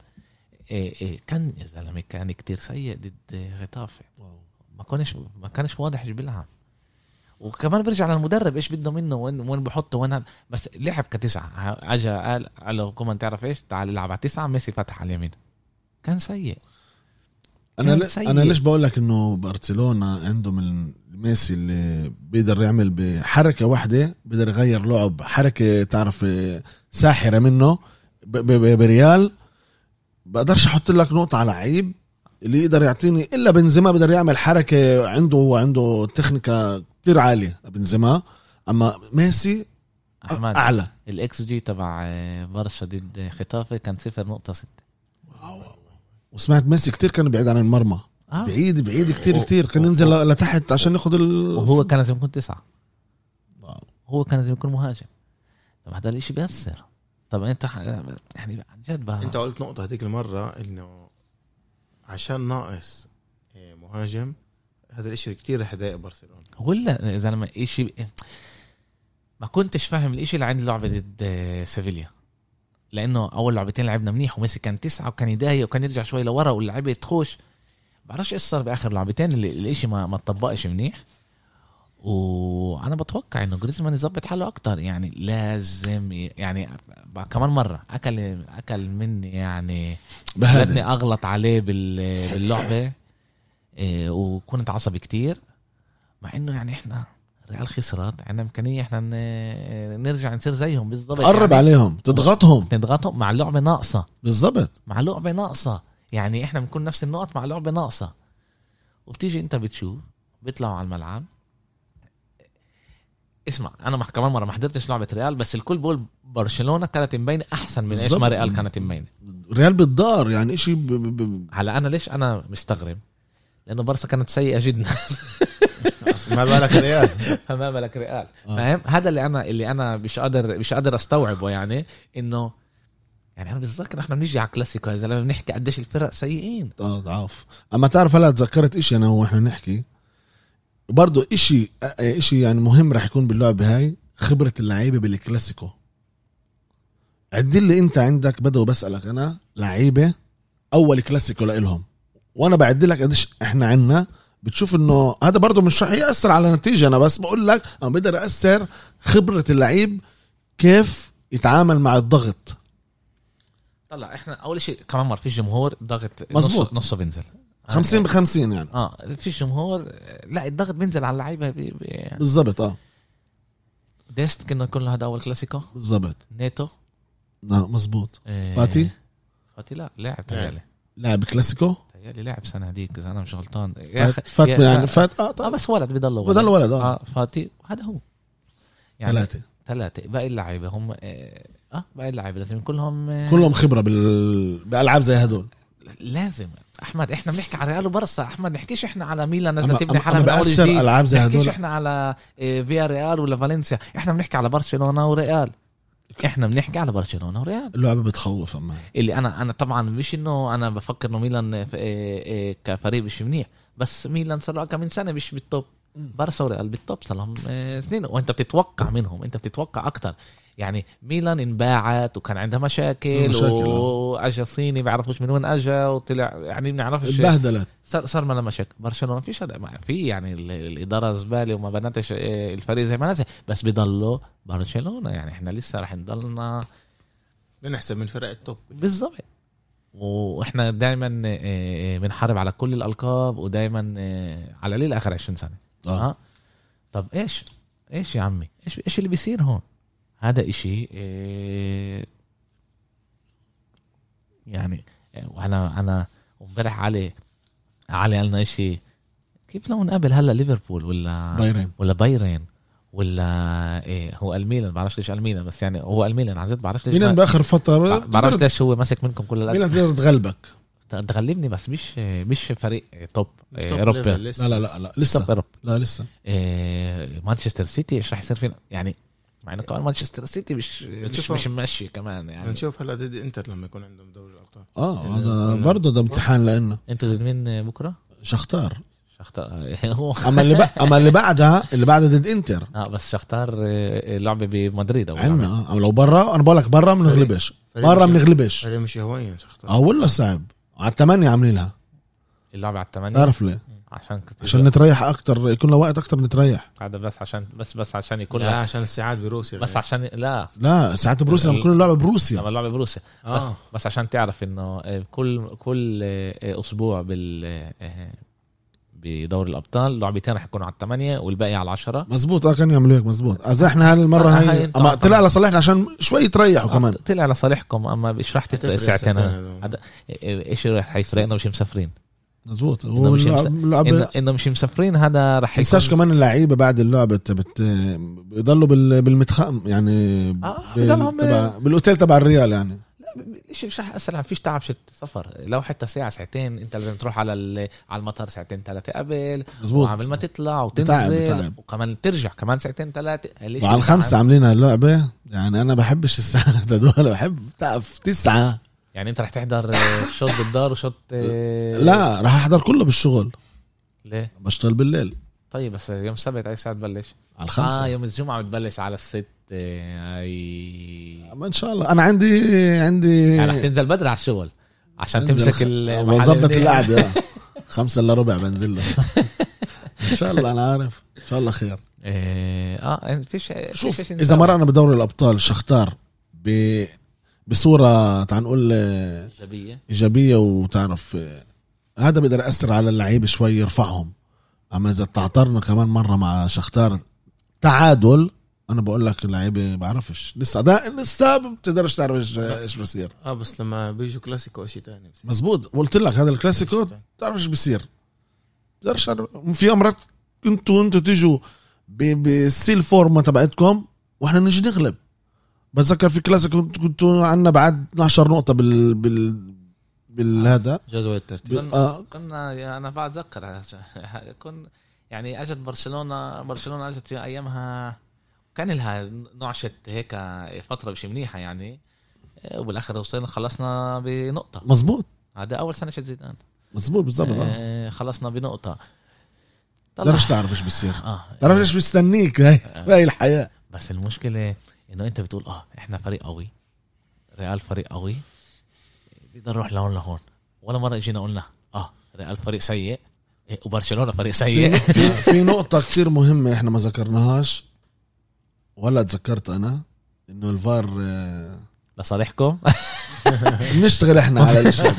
إيه إيه كان يا زلمة كان كتير سيء ضد غطافة. ما كانش ما كانش واضح إيش بيلعب. وكمان بيرجع للمدرب إيش بده منه وين وين بحطه وين. بس لعب كتسعة اجى قال قال له كمان تعرف إيش تعال العب على تسعة ميسي فتح على اليمين كان سيء أنا كان. سيء. أنا ليش بقول لك إنه برشلونه عندهم ميسي اللي بيقدر يعمل بحركة واحدة بيقدر يغير لعب حركة تعرف ساحرة منه. بريال بقدرش أحط لك نقطة على لعيب اللي يقدر يعطيني إلا بنزيما بيقدر يعمل حركة عنده عنده تكنيكا كتير عالية بنزيما أما ميسي أحمد أعلى. الاكس جي تبع آه، برشا ضد خيتافي كان 0.6 وسمعت ميسي كتير كان بعيد عن المرمى. آه. بعيد بعيد كتير كتير. كان ينزل ل- لتحت عشان ياخد ال وهو كان لازم يكون تسعة. wow. هو كان لازم يكون مهاجم. طب هذا الإشي بيأثر. طب أنت ح- يعني عن جد بقى. أنت قلت نقطة هذيك المرة إنه عشان ناقص آه، مهاجم هذا الإشي كتير رح يضايق برشلونة. ولا يا زلمه شيء ما كنتش فاهم الإشي اللي عند لعبة ضد آه، سيفيليا. لأنه أول لعبتين لعبنا منيح وميسي كان تسعة وكان يضايق وكان يرجع شوي لورا واللعيبة تخش بعرفش إيش صار بآخر لعبتين اللي الاشي ما ما تطبقش منيح. وأنا بتوقع إنه جريزمان يظبط حاله أكتر. يعني لازم يعني كمان مرة اكل أكل مني يعني بهذا أغلط عليه بال- باللعبة. وكنت عصبي كتير مع إنه يعني إحنا ريال خسرت عندنا إمكانية إحنا ن- نرجع نصير زيهم بالضبط. تقرب يعني عليهم تضغطهم. نضغطهم مع لعبة ناقصة. بالضبط. مع لعبة ناقصة. يعني إحنا بنكون نفس النقط مع لعبة ناقصة. وبتيجي أنت بتشوف بيطلعوا على الملعب. اسمع أنا كمان مرة ما حضرتش لعبة ريال بس الكل بقول برشلونة كانت مبينة أحسن من إيش. ما ريال كانت مبينة. ريال بالدار يعني إشي ب... ب... ب... هلا أنا ليش أنا مستغرب؟ لأنه برسا كانت سيئة جدا. ما بالك ريال. فما بالك ريال. آه. فاهم؟ هذا اللي أنا اللي أنا مش قادر مش قادر أستوعبه يعني إنه يعني أنا بتذكر إحنا بنيجي على كلاسيكو يا زلمة بنحكي قديش الفرق سيئين. آه ضعاف. أما تعرف هلا تذكرت إشي أنا وإحنا نحكي؟ برضه إشي إشي يعني مهم راح يكون باللعبة هاي خبرة اللعيبة بالكلاسيكو. عدل لي أنت عندك بدو بسألك أنا لعيبة أول كلاسيكو لإلهم. وأنا بعد لك قديش إحنا عنا بتشوف انه هذا برضه مش رح يأثر على النتيجه أنا بس بقول لك أنا بقدر اثر خبرة اللعيب كيف يتعامل مع الضغط. طلع إحنا أول شيء كمان مره في جمهور ضغط مزبوط. نص نصه بينزل. 50 ب 50 يعني. آه في جمهور لا الضغط بينزل على اللعيبة بي بي بالضبط آه. ديست كنا له هذا أول كلاسيكو. بالضبط. نيتو آه مزبوط إيه، فاتي؟ فاتي لا لاعب تهيألي لاعب كلاسيكو؟ تهيألي لاعب سنة هذيك إذا أنا مش غلطان. يا فات, أخي- فات يعني فات آه آه طيب بس ولد بضل ولد. بضل ولد آه. آه فاتي هذا هو. يعني ثلاثة. ثلاثة. باقي اللعيبة هم آه آه، باقي اللعيبة. لازم كلهم آه كلهم خبرة بال... بألعاب زي هدول. لازم. أحمد إحنا بنحكي على ريال وبرصا أحمد نحكيش إحنا على ميلان نازله تبني حالها من اول جديد ألعاب زي نحكيش هدول. إحنا على آه، فيا ريال ولا فالنسيا. إحنا بنحكي على برشلونة وريال. إحنا بنحكي على برشلونة وريال. اللعبة بتخوف أما. اللي أنا أنا طبعا مش إنه أنا بفكر إنه ميلان آه، آه، آه، كفريق مش منيح بس ميلان صار كم من سنة مش بالتوب. برشا وريال بالتوب صار لهم سنين. وأنت بتتوقع منهم أنت بتتوقع أكتر. يعني ميلان انباعت وكان عندها مشاكل, مشاكل، آه. وأجا صيني بيعرفوش من وين أجا وطلع يعني بنعرفش اتبهدلت صار صار لنا مشاكل. برشلونة فيش هذا ما في يعني ال- الإدارة زباله وما بنتش آه، الفريق زي ما نزل بس بضلوا برشلونة يعني إحنا لسه رح نضلنا بنحسب من فرق التوب. بالضبط. وإحنا دائما بنحارب على كل الألقاب ودائما على قليل آخر 20 سنة. آه. آه. طب إيش؟ إيش يا عمي؟ إيش إيش اللي بيصير هون؟ هذا إشي إيه يعني وأنا أنا امبارح علي علي قالنا إشي كيف لو نقابل هلا ليفربول ولا بايرن؟ ولا بايرن ولا إيه هو الميلان بعرفش ليش الميلان بس يعني هو الميلان عن جد بعرفش ليش ميلان بآخر فترة بعرفش ليش هو ماسك منكم كل الألعاب. ميلان تقدر تغلبك. تغلبني بس مش مش فريق top مش إيه، top أوروبي. لا لا لا لا top لسه اوروبي لا لسه. إيه، مانشستر سيتي إيش راح يصير فينا؟ يعني مع إنه كمان مانشستر سيتي مش مش. مش ممشي كمان يعني. بنشوف هلا ضد انتر لما يكون عندهم دوري الأبطال. آه يعني هذا برضه ده امتحان لنا أنتوا ضد مين بكرة؟ شختار. شختار. هو. أما اللي بق... أما اللي بعدها اللي بعدها ضد إنتر. آه بس شختار آه، لعبه بمدريد لعبة. آه اما لو برا أنا بقول لك برا ما بنغلبش برا بنغلبش فريق مش هوايين شختار. آه والله صعب. على الثمانية عاملين لها اللعبة على الثمانية؟ تعرف ليه؟ عشان كنت عشان نتريح أكتر يكون لنا وقت أكتر نتريح. هذا بس عشان بس بس عشان يكون لا لك عشان الساعات بروسيا بس عشان لا. لا ساعات بروسيا لما يكون اللعبة بروسيا. لما اللعبة بروسيا. بس آه. بس عشان تعرف إنه آه، كل كل آه، أسبوع بال آه، بدوري الأبطال لعبتين رح يكونوا على الثمانية والباقي على العشرة. مزبوط آه كانوا يعملوا هيك مزبوط إذا إحنا هاي المرة آه، هاي هاي أما طلع لصالحنا عشان شوي تريحوا كمان. آه، طلع لصالحكم أما مش رح تفرق ساعتين. هذا إيش رح يفرقنا مش مسافرين؟ واللعب- إنه اللعبة انه مش مسافرين هذا رح تنساش يكون كمان اللعيبة بعد اللعبة. بت... بيضلوا بال... بالمتخم يعني آه، بال... تبع... بالأوتيل تبع الريال يعني. إيش مش رح ياثر فيش تعب شت سفر. لو حتى ساعة ساعتين انت لازم تروح على ال- على المطار ساعتين ثلاثة قبل مزبوط وقبل ما تطلع بتعب- وتنزل بتعب. وكمان ترجع كمان ساعتين ثلاثة. وعلى الخمسة عاملين اللعبة يعني أنا بحبش الساعة هدول بحب تعرف تسعة. يعني انت رح تحضر آه، شوط بالدار وشوط آه، لا راح أحضر كله بالشغل. ليه؟ بشتغل بالليل. طيب بس يوم السبت اي ساعة تبلش. على الخمسة. آه يوم الجمعة بتبلش على الست آه، أي. ما إن شاء الله. أنا عندي عندي يعني رح تنزل بدري على الشغل عشان تمسك خ- المحل بظبط. القعدة. خمسة إلا ربع بنزل له. إن شاء الله أنا عارف. إن شاء الله خير. آه آه فيش شوف إذا مرقنا بدوري الأبطال شختار ب... بصورة تعال نقول إيجابية. إيجابية وتعرف آه، هذا بيقدر يأثر على اللعيبة شوي يرفعهم. أما إذا تعطرنا كمان مرة مع شختار تعادل أنا بقول لك اللعيبة بعرفش. لسه ده لسه ما بتقدرش تعرف إيش إيش بصير. آه بس لما بيجوا كلاسيكو شيء ثاني مزبوط قلت لك هذا الكلاسيكو بتعرف إيش بصير. بتقدرش تعرف. في أمرات كنتوا أنتوا تيجوا بالسيل فورما تبعتكم وإحنا نجي نغلب. بتذكر في كلاسيكو كنتوا عندنا بعد 12 نقطة بال بال بالهذا. جدول الترتيب. بال- آه. كنا أنا بتذكر كن يعني أجت برشلونه برشلونة أجت أيامها كان لها نعشة هيك فترة مش منيحة يعني. وبالآخر وصلنا خلصنا بنقطة. مزبوط هذا أول سنة شت زيدان. مزبوط بالضبط آه. آه، خلصنا بنقطة. تقدرش تعرف إيش بصير آه. تعرف إيش بيستنيك؟ هاي هاي الحياة. بس المشكلة إنه أنت بتقول آه إحنا فريق قوي. ريال فريق قوي. بيقدر نروح لهون لهون. ولا مرة إجينا قلنا آه ريال فريق سيء. إيه، وبرشلونة فريق سيء. في, في نقطة كتير مهمة إحنا ما ذكرناهاش ولا تذكرت أنا إنه الفار آه، لصالحكم؟ بنشتغل إحنا على الاشي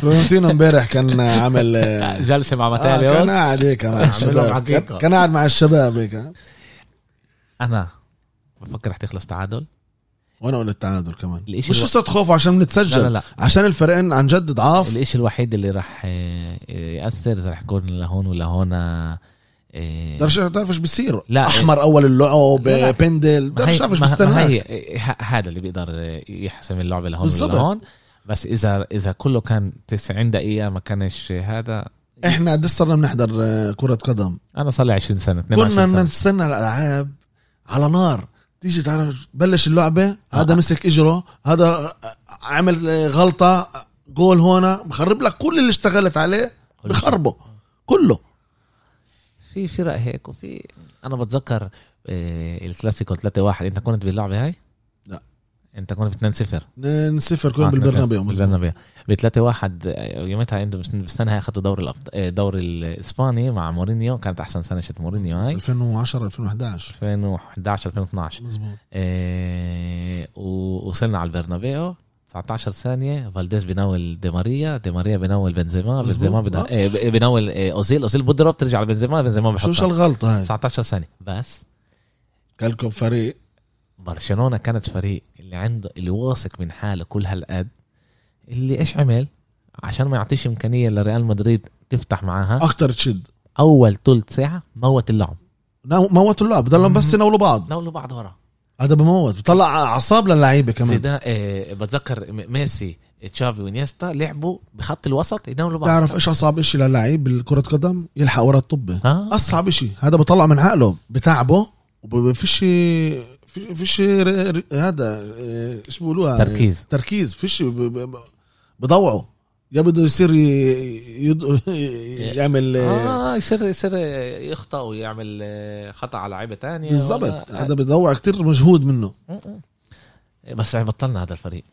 فلورنتينو امبارح كان عامل آه، جلسة مع آه ماتاليوس كان قاعد هيك مع الشباب. كان قاعد مع الشباب هيك. أنا بفكر رح تخلص تعادل. وأنا قلت التعادل كمان. مش الو- قصة خوف عشان لا بنتسجل. لا لا عشان الفريقين عن جد ضعاف. الإشي الوحيد اللي رح آه، يأثر رح يكون لهون ولهون تعرفش تعرف إيش بصير لا. أحمر أول اللعب لا، لا. بندل ما تعرفش ه- هذا اللي بيقدر يحسم اللعبه لهون بالضبط. ولهون بس إذا إذا كله كان 90 دقيقة ما كانش هذا إحنا قد صرنا بنحضر آه، كرة قدم؟ أنا صار لي 20 سنة 22 كنا سنة. نستنى الألعاب. على نار تيجي تعرف بلش اللعبة هذا. مسك إجره هذا عمل غلطة جول هون بخرب لك كل اللي اشتغلت عليه بخربه كله في فرق هيك وفي أنا بتذكر آه، الكلاسيكو 3-1 أنت كنت باللعبة هاي؟ انت كنت ب 2-0 نصفر كنا بالبرنابيو. بالبرنابيو. ب 3-1 آه، يومتها أنتم بالسنه هاي اخذتوا دوري الأبط... آه، دوري الإسباني مع مورينيو. كانت أحسن سنة شت مورينيو هاي. 2010 2011 2011 2012 مزبوط آه، ووصلنا على البرنابيو. 19 ثانية فالديز بيناول دي ماريا. دي ماريا بيناول بنزيما. مظبوط. بنزيما بدا... آه. ب- بيناول آه، أوزيل. أوزيل بضرب ترجع على بنزيما بنزيما شو بحطها الغلطة هاي؟ 19 ثانية. بس كلكم فريق. برشلونة كانت فريق. اللي عنده اللي واثق من حاله كل هالقد اللي إيش عمل؟ عشان ما يعطيش إمكانية لريال مدريد تفتح معاها. أكتر تشد. أول ثلث ساعة موت اللعب. موتوا اللعب. ضلهم بس يناولوا بعض. ناولوا بعض ورا. هذا بموت. بطلع أعصاب للعيبة كمان. زيدان آه بتذكر ميسي تشافي وإنيستا لعبوا بخط الوسط يناولوا بعض. تعرف إيش أصعب إشي للعيب بالكرة قدم؟ يلحق ورا الطبة. أصعب إشي. هذا بطلع من عقله بتعبه وفيش في فيش هذا إيه، إيش بيقولوها؟ تركيز. تركيز. فيش بضوعه. يا بده يصير يعمل آه يصير يصير يخطأ ويعمل آه، خطأ على لعيبة تانية بالضبط. هذا بضوع كتير مجهود منه. م. بس بطلنا هذا الفريق.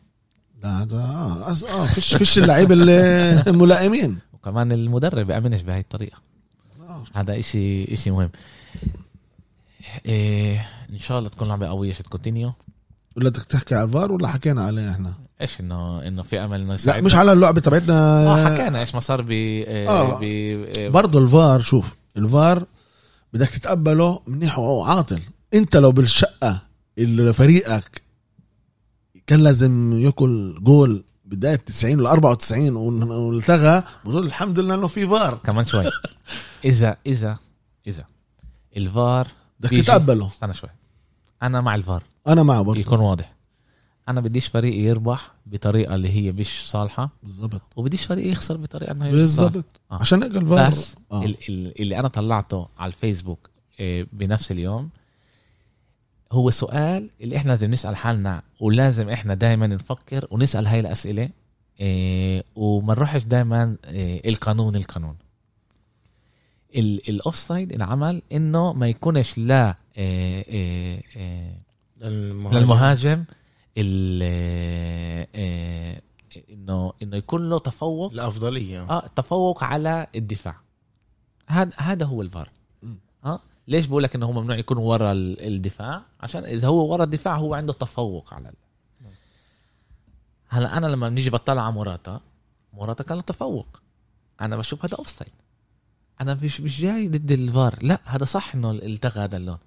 لا هذا آه آه فيش فيش اللعيبة الملائمين وكمان المدرب بأمنش بهاي الطريقة. آه. هذا إشي إشي مهم. إيه إن شاء الله تكون لعبة قوية شت كوتينيو ولا بدك تحكي على الفار ولا حكينا عليه إحنا إيش انه إنه في أمل إنه لا؟ مش على اللعبة تبعتنا آه حكينا إيش ما صار ب آه. آه. آه، برضه الفار شوف الفار بدك تتقبله منيح وعاطل أنت لو بالشقة اللي فريقك كان لازم ياكل جول بداية 90 ل 94 ون- والتغى بقول الحمد لله إنه في فار كمان شوي اذا اذا إذا الفار بدك تتقبله. استنى شوي. أنا مع الفار. أنا معه برضه. يكون واضح. أنا بديش فريق يربح بطريقة اللي هي مش صالحة. بالضبط. وبديش فريق يخسر بطريقة انها هي. بالضبط. آه. عشان هيك الفار بس آه. ال- ال- اللي أنا طلعته على الفيسبوك آه، بنفس اليوم هو سؤال اللي إحنا لازم نسأل حالنا ولازم إحنا دائما نفكر ونسأل هاي الأسئلة آه، وما نروحش دائما القانون القانون. ال offside انعمل إنه ما يكونش لا آه، آه، آه، للمهاجم. للمهاجم إنه إنه يكون له تفوق. الأفضلية. آه تفوق على الدفاع. هذا هذا هو الفار. آه ليش بقول لك إنه هو ممنوع يكون ورا ال- الدفاع؟ عشان إذا هو ورا الدفاع هو عنده تفوق على ال... هلأ أنا لما بنيجي بطلع على موراتا موراتا كان له تفوق. أنا بشوف هذا offside أنا مش مش جاي ضد الفار. لا هذا صح إنه التغى هذا الجول.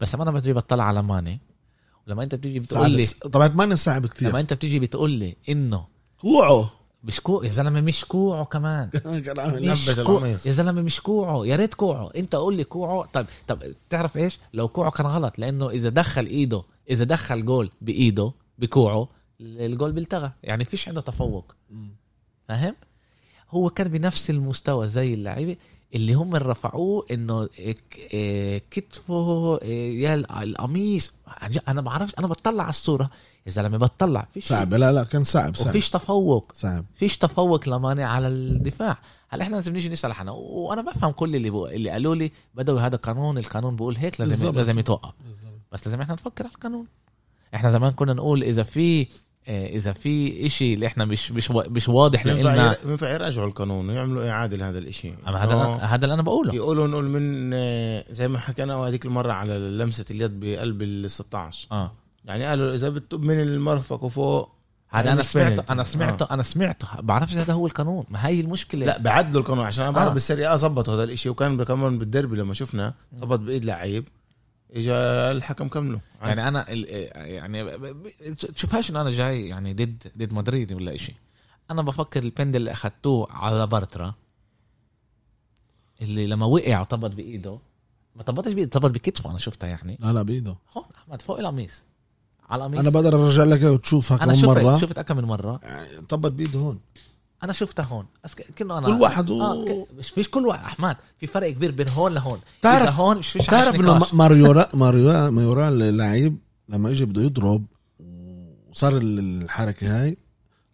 بس لما أنا بجي بطلع على ماني ولما أنت بتيجي بتقول لي طبعا ما صعب كتير. لما أنت بتيجي بتقول لي إنه كوعه. مش كوع يا زلمة مش كوعه كمان. مش كوع. يا زلمة مش كوعه. يا ريت كوعه. أنت قول لي كوعه. طب طب تعرف إيش؟ لو كوعه كان غلط لأنه إذا دخل إيده إذا دخل جول بإيده بكوعه الجول بيلتغى. يعني فيش عنده تفوق. فاهم؟ هو كان بنفس المستوى زي اللعيبة. اللي هم رفعوه إنه إيه كتفه إيه يا القميص. عن جد أنا بعرفش أنا بطلع على الصورة. يا زلمة بطلع. فيش صعب. لا لا كان صعب صعب. وفيش تفوق. صعب. فيش تفوق لمانع على الدفاع. هلأ إحنا لازم نيجي نسأل حنا. وأنا بفهم كل اللي بقول اللي قالوا لي بدوي هذا قانون. القانون بيقول هيك لازم بالظبط. لازم يتوقف. بس لازم إحنا نفكر على القانون. إحنا زمان كنا نقول إذا في إذا في إشي اللي إحنا مش مش مش واضح لنا ير- ينفع يراجعوا القانون ويعملوا إعادة لهذا الإشي. أما هذا هذا اللي أنا بقوله. يقولوا نقول من آه، زي ما حكينا هذيك المرة على لمسة اليد بقلب ال 16 آه. يعني قالوا إذا بتطب من المرفق وفوق هذا يعني أنا سمعته. أنا سمعته أنا سمعته. بعرفش هذا هو القانون. ما هي المشكلة. لا بعدلوا القانون عشان أنا بعرف آه. بالسرية ظبطوا هذا الإشي. وكان كمان بالدربي لما شفنا ظبط بإيد لعيب. اجى الحكم كمله. يعني أنا ال- يعني تشوفهاش إنه أنا جاي يعني ضد ضد مدريد ولا إشي. أنا بفكر البند اللي اخذتوه على بارترا اللي لما وقع وطبط بإيده ما طبطش بإيده طبط بكتفه أنا شفتها يعني. لا لا بإيده. هون أحمد فوق القميص. على القميص. أنا بقدر أرجع لك وتشوفها أنا كم مرة. شفت كم من مرة. يعني طبت بإيده هون. أنا شفتها هون. كأنه أنا كل واحد و- آه ك- مش فيش كل واحد. أحمد في فرق كبير بين هون لهون. تعرف- اذا هون مش فيش تعرف إنه. ماريورا ماريورا ماريورا اللعيب لما اجى بده يضرب وصار الحركة هاي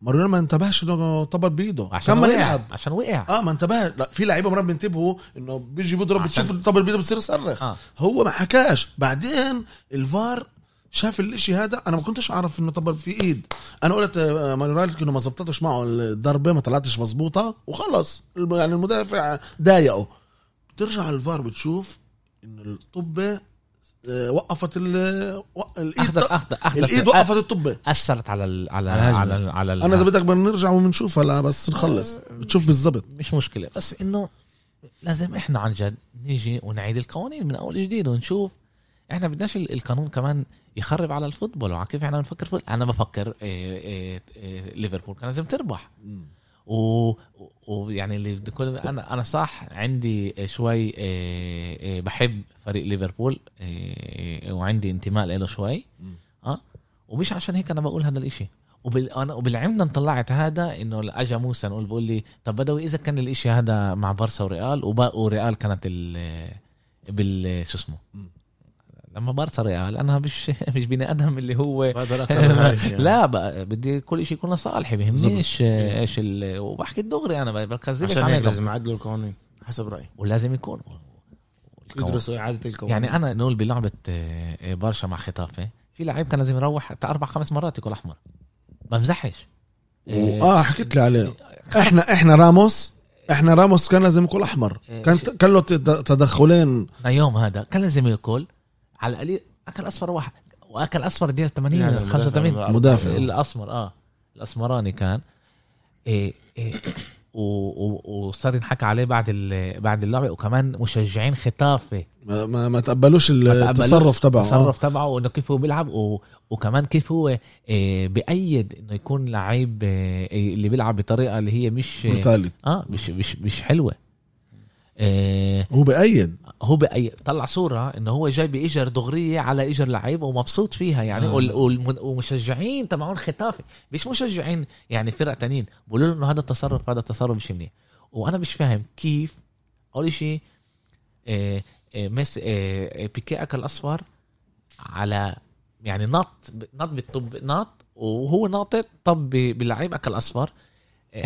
ماريورا ما انتبهش إنه طبط بإيده. عشان وقع يلعب. عشان وقع. آه ما انتبه. لا في لعيبة مرات بينتبهوا إنه بيجي بيضرب عشان- بتشوف طبل بإيده بتصير يصرخ. آه. هو ما حكاش. بعدين الفار شاف الإشي هذا أنا ما كنتش أعرف إنه طبل في إيد. أنا قلت آه، مانورال إنه ما زبطتش معه الضربة ما طلعتش مزبوطه وخلص. يعني المدافع ضايقه. بترجع الفار بتشوف انه الطبة آه، وقفت ال- الإيد اخذت اخذت اخذت الإيد وقفت الطبة. أثرت على ال على على. على ال على ال أنا إذا بدك بنرجع وبنشوف هلا بس نخلص. بتشوف بالضبط. مش مشكلة. بس إنه لازم إحنا عن جد نيجي ونعيد القوانين من أول جديد ونشوف إحنا بدناش ال- القانون كمان يخرب على الفوتبول وعلى كيف إحنا بنفكر فوتبول. أنا بفكر إيه إيه إيه ليفربول كان لازم تربح ويعني اللي كل أنا أنا صح عندي شوي بحب فريق ليفربول وعندي انتماء له شوي. آه ومش عشان هيك أنا بقول هذا الإشي وبال... وبالعمدة طلعت هذا إنه اجى موسى نقول بقول لي طب بدوي إذا كان الإشي هذا مع بارسا وريال وبا... وريال كانت ال بال شو اسمه. لما بارسا ريال أنا مش مش بني آدم اللي هو الشيء. لا بقى بدي كل شيء يكون لصالحي بيهمنيش آه، إيش ال... وبحكي الدغري أنا بكذبش عشان هيك لازم يعدلوا القوانين حسب رأيي. ولازم يكون. يدرسوا إعادة القوانين. يعني أنا نقول بلعبة آه، برشا مع خطافه في لعيب كان لازم يروح أربع خمس مرات يكون احمر بمزحش آه، آه حكيت لي عليه. إحنا إحنا راموس إحنا راموس كان لازم يكون احمر كان كان له تد- تدخلين. يوم هذا كان لازم ياكل. على القليل. أكل أصفر واحد. وأكل أصفر دقيقه 80 يعني ولا 85 مدافع. الاسمر آه. الاسمراني كان. إيه إيه. وصار ينحكى عليه بعد بعد اللعبه وكمان مشجعين خطافه. ما, ما, ما تقبلوش التصرف تبعه. آه. التصرف تبعه وإنه كيف هو بيلعب. و... وكمان كيف هو إيه بأيد إنه يكون لعيب إيه اللي بيلعب بطريقة اللي هي مش آه مش مش مش حلوة. آه هو بأيد. هو بأي طلع صورة إنه هو جاي بإجر دغرية على إجر لعيب ومبسوط فيها يعني آه. وال- والم- ومشجعين تبعون ختافي مش مشجعين يعني فرق تانيين. بقولوا له إنه هذا التصرف هذا التصرف مش منيح. وأنا مش فاهم كيف أول شيء آه آه مس آه آه، بيكي أكل أصفر على يعني نط نط بالطب نط وهو ناطط طب ب- باللعيب أكل أصفر.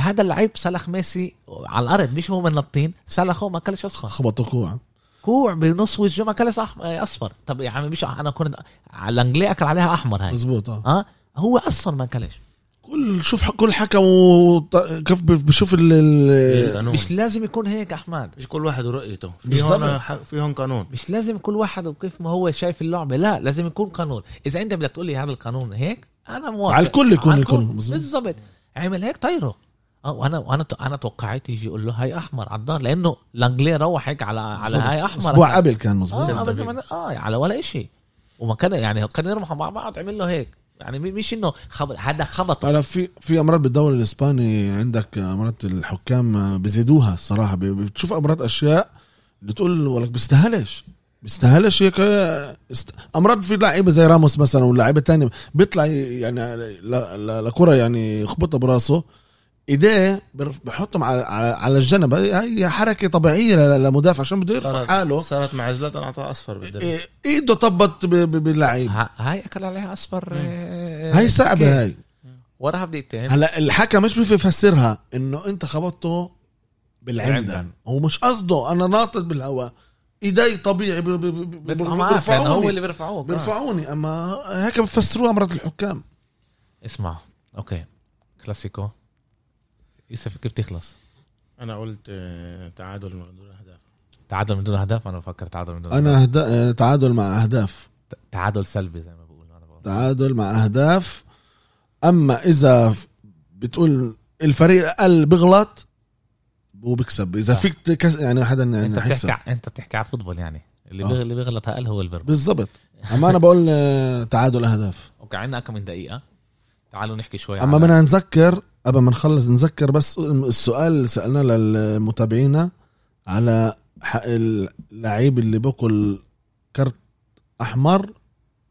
هذا اللعيب سلخ ميسي على الأرض مش هو من نطين سلخه ما اكلش اصفر خبطوا كوع. كوع بنص وجهه ما كلش أصفر. طب يا عمي مش أنا كنت على الانجلي أكل عليها أحمر هاي. مزبوط آه. آه؟ هو أصلا ما كلش كل شوف كل حكم وط- كيف بشوف ال-. مش لازم يكون هيك أحمد. مش كل واحد ورؤيته في. هون ح- في هون قانون. مش لازم كل واحد وكيف ما هو شايف اللعبه لا لازم يكون قانون. إذا أنت بدك تقول لي هذا القانون هيك أنا موافق. على الكل يكون- يكون. بالضبط. عمل هيك طيره. آه وأنا وأنا أنا توقعت يجي يقول له هاي أحمر على الدار لأنه الانجلي روح هيك على على. هاي أحمر. أسبوع قبل كان مزبوط أبداً ما- آه على ولا إشي. وما كان يعني كان يرمحوا مع بعض عمل له هيك. يعني مش إنه خبط هذا خبط. على في في أمراض بالدوري الإسباني عندك أمراض الحكام بيزيدوها الصراحة. بتشوف أمراض أشياء بتقول ولك بيستاهلش. بيستاهلش هيك است... أمراض في لعيبة زي راموس مثلا ولاعيبه تانية بيطلع يعني ل- ل- لكره يعني يخبطها براسه. إيديه برف- بحطهم على على, على الجنب. هي حركة طبيعية لمدافع. عشان بده يرفع صارت حاله. صارت مع زلاتان اعطاه أصفر بالدرب إيه- إيده طبت ب- ب- باللعيب. هاي أكل عليها أصفر آه، هاي صعبة. هاي. وراها بدقيقتين. هلا الحكم مش بيفهم يفسرها إنه أنت خبطته بالعمدن. هو مش قصده. أنا ناطط بالهواء إيدي طبيعي ب- ب- ب- بيطلعوا معك يعني هو بيرفعوني اللي بيرفعوك. بيرفعوني. أما هيك بفسروها مرات الحكام. اسمع. okay. كلاسيكو. يوسف كيف تخلص؟ أنا قلت آه، تعادل من دون أهداف. تعادل من دون أهداف؟ أنا بفكر تعادل من دون أنا هدا... تعادل مع أهداف. تعادل سلبي زي ما بقولوا أنا بقول. تعادل مع أهداف. أما إذا بتقول الفريق أقل بغلط هو بيكسب إذا آه. فيك تكس... يعني حدا انت يعني حيكسب بتحكي ع- أنت بتحكي على football يعني. اللي آه. اللي بيغلط أقل هو اللي بيربح بالضبط. أما أنا بقول آه، تعادل أهداف. OK عندنا كم من دقيقة. تعالوا نحكي شوي أما بدنا نذكر قبل ما نخلص نذكر بس السؤال اللي سألناه للمتابعين على حق اللعيب اللي باكل كرت أحمر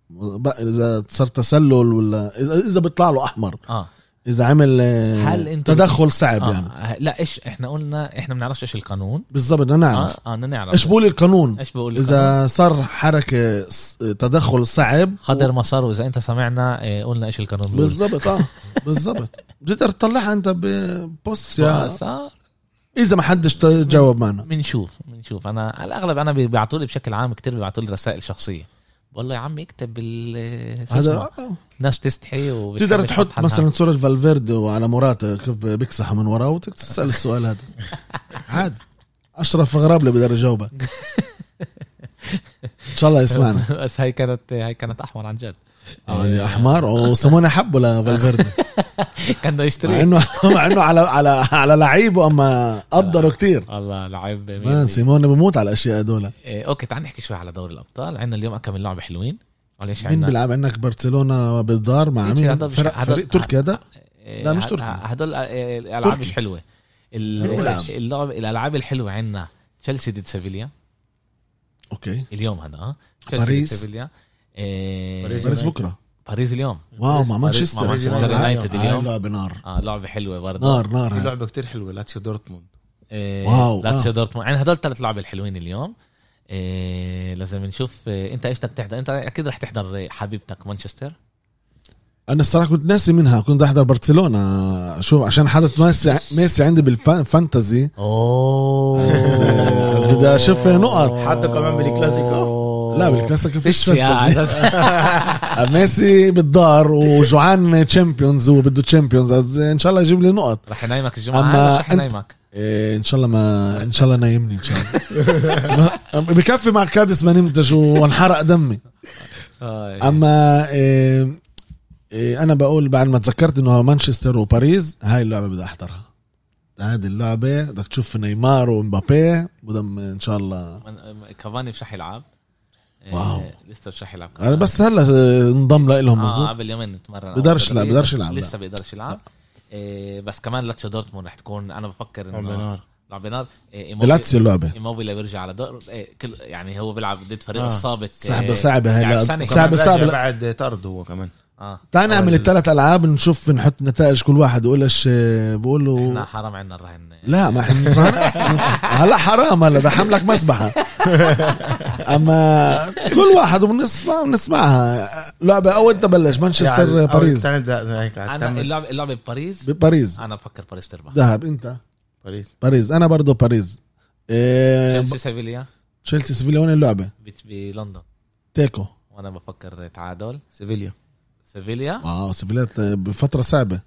بقى إذا صار تسلل ولا إذا بيطلع له أحمر. آه. إذا عمل آه، هل انت تدخل صعب آه. يعني. لا إيش إحنا قلنا إحنا بنعرفش إيش القانون. بالضبط بدنا نعرف آه بدنا نعرف إيش بقول القانون؟ إيش بقول القانون؟ اذا صار حركة تدخل صعب قدر ما صار وإذا أنت سمعنا إيه، قلنا إيش القانون. بالضبط آه بالضبط. بتقدر تطلعها أنت ب post يا صار إذا ما حدش تجاوب معنا. بنشوف بنشوف. أنا على الأغلب أنا بيبعتوا لي بشكل عام كتير بيبعتوا لي رسائل شخصية. والله يا عم اكتب شو هذا؟ آه. ناس تستحي وبتحب تقدر تحط. مثلا صورة فالفيردي وعلى مراته كيف بيكسح من وراه وتسأل السؤال هذا عادي أشرف غرابلي بقدر يجاوبك إن شاء الله يسمعنا بس هاي كانت هاي كانت أحمر عن جد آه، يا أحمر وسموني حبه لفالفيردي كان بده مع يشتري إنه مع إنه على على على لعيبه أما قدروا كتير. الله لعيب ما مية. سيموني بموت على الأشياء هدول إيه، أوكي تعال نحكي شوي على دوري الأبطال. عندنا اليوم كم لعبة حلوين. معلش مين بيلعب؟ عندك برشلونة بالدار مع مين فرق فريق تركي هذا؟ إيه، لا، مش تركي. هدول إيه، الألعاب. مش حلوة؟ اللعب الألعاب الحلوة عندنا. تشيلسي ضد سيفيليا. OK. اليوم هذا آه. تشيلسي ضد باريس. سيفيليا. إيه، باريس. بكرة. باريس اليوم. wow مع مانشستر. مانشستر يونايتد اليوم. لعبة نار آه لعبة حلوة برضه. نار نار. في. لعبة كتير حلوة لاتسيو دورتموند. إيه wow، لاتسيو آه. دورتموند. يعني هدول ثلاث لعب الحلوين اليوم. إيه لازم نشوف إيه انت إيش بدك تحضر؟ انت أكيد رح تحضر حبيبتك مانشستر. أنا الصراحة كنت ناسي منها كنت أحضر برشلونة. شو عشان حدث ميسي ميسي عندي بال fantasy أوه. بس بدي أشوف نقط. حتى كمان بالكلاسيكو. لا بالكلاسيكو فيش. ميسي بالدار وجوعان Champions وبده Champions إن شاء الله يجيب لي نقط. رح ينايمك الجمعة. أما أما رح ينايمك إيه إن شاء الله ما إن شاء الله نايمني إن شاء الله. بكفي مع كادس ما نمتش وانحرق دمي. آه، أما إيه إيه أنا بقول بعد ما تذكرت إنه مانشستر وباريس هاي اللعبة بدي أحضرها. هذه اللعبة بدك تشوف نيمار ومبابي بدهم إن شاء الله. كافاني مش رح يلعب. إيه، wow. لسه مش رح يلعب أنا. بس هلا انضم لهم آه مزبوط قبل يومين اتمرن بقدرش لا، بقدرش يلعب،. لسه بيقدرش يلعب إيه بس كمان لاتشو دورتموند رح تكون أنا بفكر إنه نار لعب نار إيموبي- لاتسيو اللعبة ايموبيلا بيرجع على دور إيه، كل يعني هو بيلعب ضد فريق آه. السابق صعبه صعبة هاي لعب لا- سنة. صعبه صعبة. بعد طرد هو كمان آه. تعال نعمل الثلاث ألعاب نشوف نحط نتائج كل واحد ويقول إيش بقولوا إحنا حرام عنا الرهن لا ما إحنا هلا حرام هلا ده حملك مسبحة. أما كل واحد وبنسمع بنسمعها. لعبة اول تبلش مانشستر باريس. هيك أنا اللعبه اللعبه بباريس. باريس أنا بفكر باريس تربح. ذهب أنت؟ باريس. باريس. أنا برضو باريس. إيه، تشيلسي سيفيليا. تشيلسي سيفيليا وين اللعبة؟ بلندن. תיקו. وأنا بفكر تعادل. سيفيليا. سيفيليا. آه سيفيليا بفتره صعبة.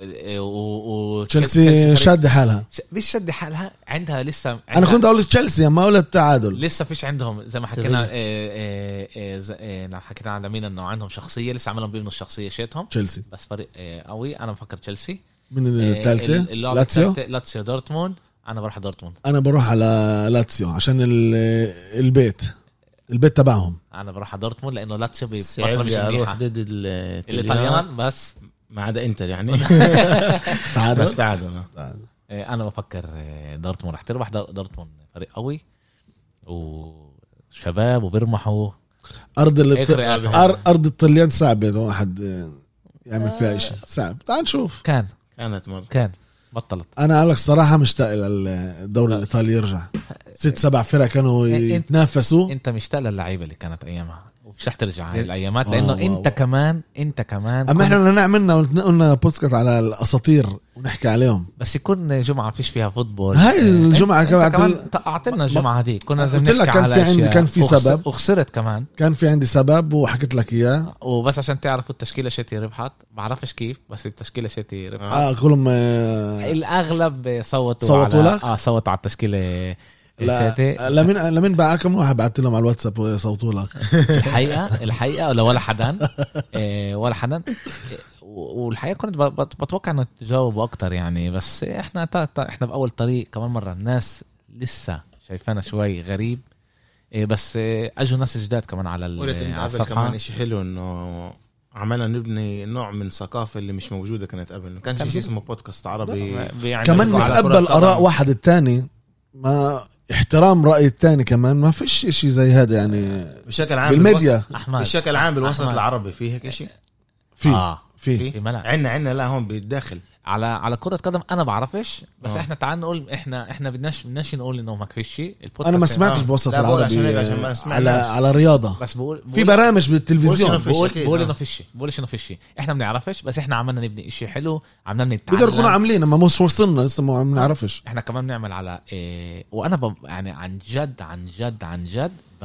إيه، و و تشيلسي شاد حالها. مش شد حالها عندها لسه أنا عندها كنت أقول تشيلسي أما قلت التعادل. لسه فيش عندهم زي ما حكينا سيفيليا. إيه إيه حكينا على مين إنه عندهم شخصية لسه عمالهم بيبنوا الشخصية شيتهم. تشيلسي. بس فريق قوي. أنا بفكر تشيلسي. من الثالثه لاتسيو؟ لاتسيو دورتموند. أنا بروح دورتموند. أنا بروح على لاتسيو عشان ال- البيت. البيت تبعهم. أنا بروح على دورتموند لأنه لاتسيو بفتره مش منيحة. ضد ال- الإيطاليان. بس. ما عدا إنتر يعني. تعادل. بس تعادل. إيه، أنا بفكر إيه، دورتموند. رح تربح دور- دورتموند فريق قوي. وشباب وبيرمحوا. أرض. أر... أرض الطليان صعبة واحد يعمل فيها شيء صعب. تعال نشوف. كان. كانت مرة. كان. بطلت. أنا أقول لك صراحة مشتاق للدوري الإيطالي يرجع. ست سبع فرق كانوا إيه، يتنافسوا. إنت مشتاق للعيبة اللي كانت أيامها. ومش رح ترجع هاي إيه. الأيامات لأنه wow، إنت. كمان إنت كمان أما إحنا بدنا نعملنا قلنا بودكاست على الأساطير ونحكي عليهم بس يكون جمعة فيش فيها football هاي إيه، الجمعة انت, كمان اعطينا الجمعة هذيك كنا قلت لك كان في عندي-. كان في سبب. وخسرت كمان كان في عندي سبب وحكيت لك إياه وبس عشان تعرفوا التشكيلة شتي ربحت بعرفش كيف بس التشكيلة شتي ربحت آه كلهم آه الأغلب صوتوا صوتوا على لك؟ آه صوتوا على التشكيلة لا شتي لمين لمين بقى كم واحد بعت لهم على الواتساب وصوتوا لك؟ الحقيقة الحقيقة ولا ولا حدا إيه، ولا حدا إيه، والحقيقة كنت بتوقع انه تجاوبوا أكتر يعني بس إحنا إحنا بأول طريق كمان مرة. الناس لسه شايفانا شوي غريب. إيه، بس إيه، أجوا ناس جداد كمان على على الصفحة. كمان شيء حلو إنه عملنا نبني نوع من ثقافة اللي مش موجودة كانت قبل. ما كانش كان شيء اسمه بودكاست عربي. بيعملوا كمان نتقبل. آراء واحد التاني. ما احترام رأي التاني كمان. ما فيش إشي زي هذا يعني. بشكل عام بالميديا. بالوسط- أحمد بشكل عام بالوسط أحمد. العربي في هيك شيء في. آه. في في ملعب. عنا عنا لا هون بالداخل. على على كرة قدم أنا بعرفش بس آه. إحنا تعال نقول إحنا إحنا بدناش بدناش نقول إنه ما فيش شيء. أنا ما سمعتش آه. بوسط العربي عشان عشان ما على سمعناش. على رياضه بس بقول في بقول- برامج بقولش بالتلفزيون. إنه في بقول بقول آه. إنه فيش بقولش إنه فيش إحنا بنعرفش بس إحنا عملنا نبني شيء حلو عملنا نتعلم. بيقدروا يكونوا عاملين أما مش وصلنا لسه ما بنعرفش. إحنا كمان بنعمل على إيه وأنا ب... يعني عن جد عن جد عن جد ب...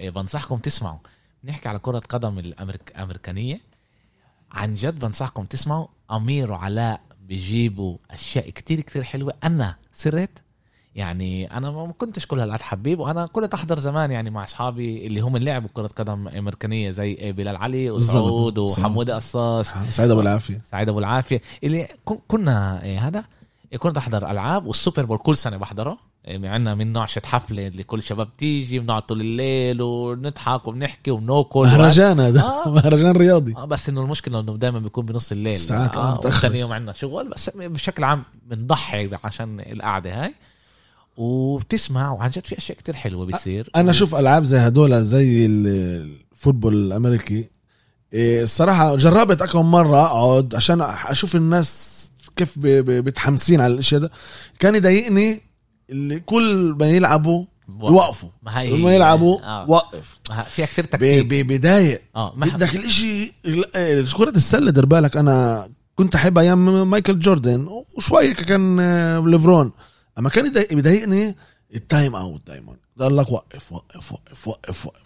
إيه بنصحكم تسمعوا. نحكي على كرة قدم الأمريك... الأمريكانية عن جد بنصحكم تسمعوا أمير وعلاء بيجيبوا أشياء كتير كتير حلوة. أنا سرت يعني أنا ما كنتش كل هالقد حبيب وأنا كنت أحضر زمان يعني مع أصحابي اللي هم لعبوا كرة قدم أمريكانية زي بلال علي وسعود بالضبط. وحمود قصاص. سعيد أبو العافية. سعيد أبو العافية. اللي كن- كنا إيه هذا؟ كنت أحضر ألعاب والسوبر بول كل سنة بحضره. عندنا من نوع شت حفلة اللي كل شباب تيجي بنقعد طول الليل ونضحك وبنحكي وبناكل. مهرجان هذا. آه. مهرجان رياضي. آه بس إنه المشكلة إنه دائما بيكون بنص الليل. ساعات، آه، آه. ثاني يوم عندنا شغل بس بشكل عام بنضحي عشان القعدة هاي. وبتسمع وعن جد في أشياء كتير حلوة بتصير. أنا أشوف ألعاب زي هدول زي ال- الفوتبول الأمريكي. إيه، الصراحة جربت اكم مرة أقعد عشان أشوف الناس كيف بتحمسين على الإشي ده كان يضايقني اللي كل ما يلعبوا يوقفوا كل ما يلعبوا آه. وقف آه، فيها كتير ب- تكتيك. ب- بضايق آه بدك الإشي ال- كرة السلة دير بالك أنا كنت أحب أيام مايكل جوردن وشوية كان آه، ليفرون أما كان يضايق- بيضايقني ال time out دايما. قال لك وقف وقف وقف وقف وقف.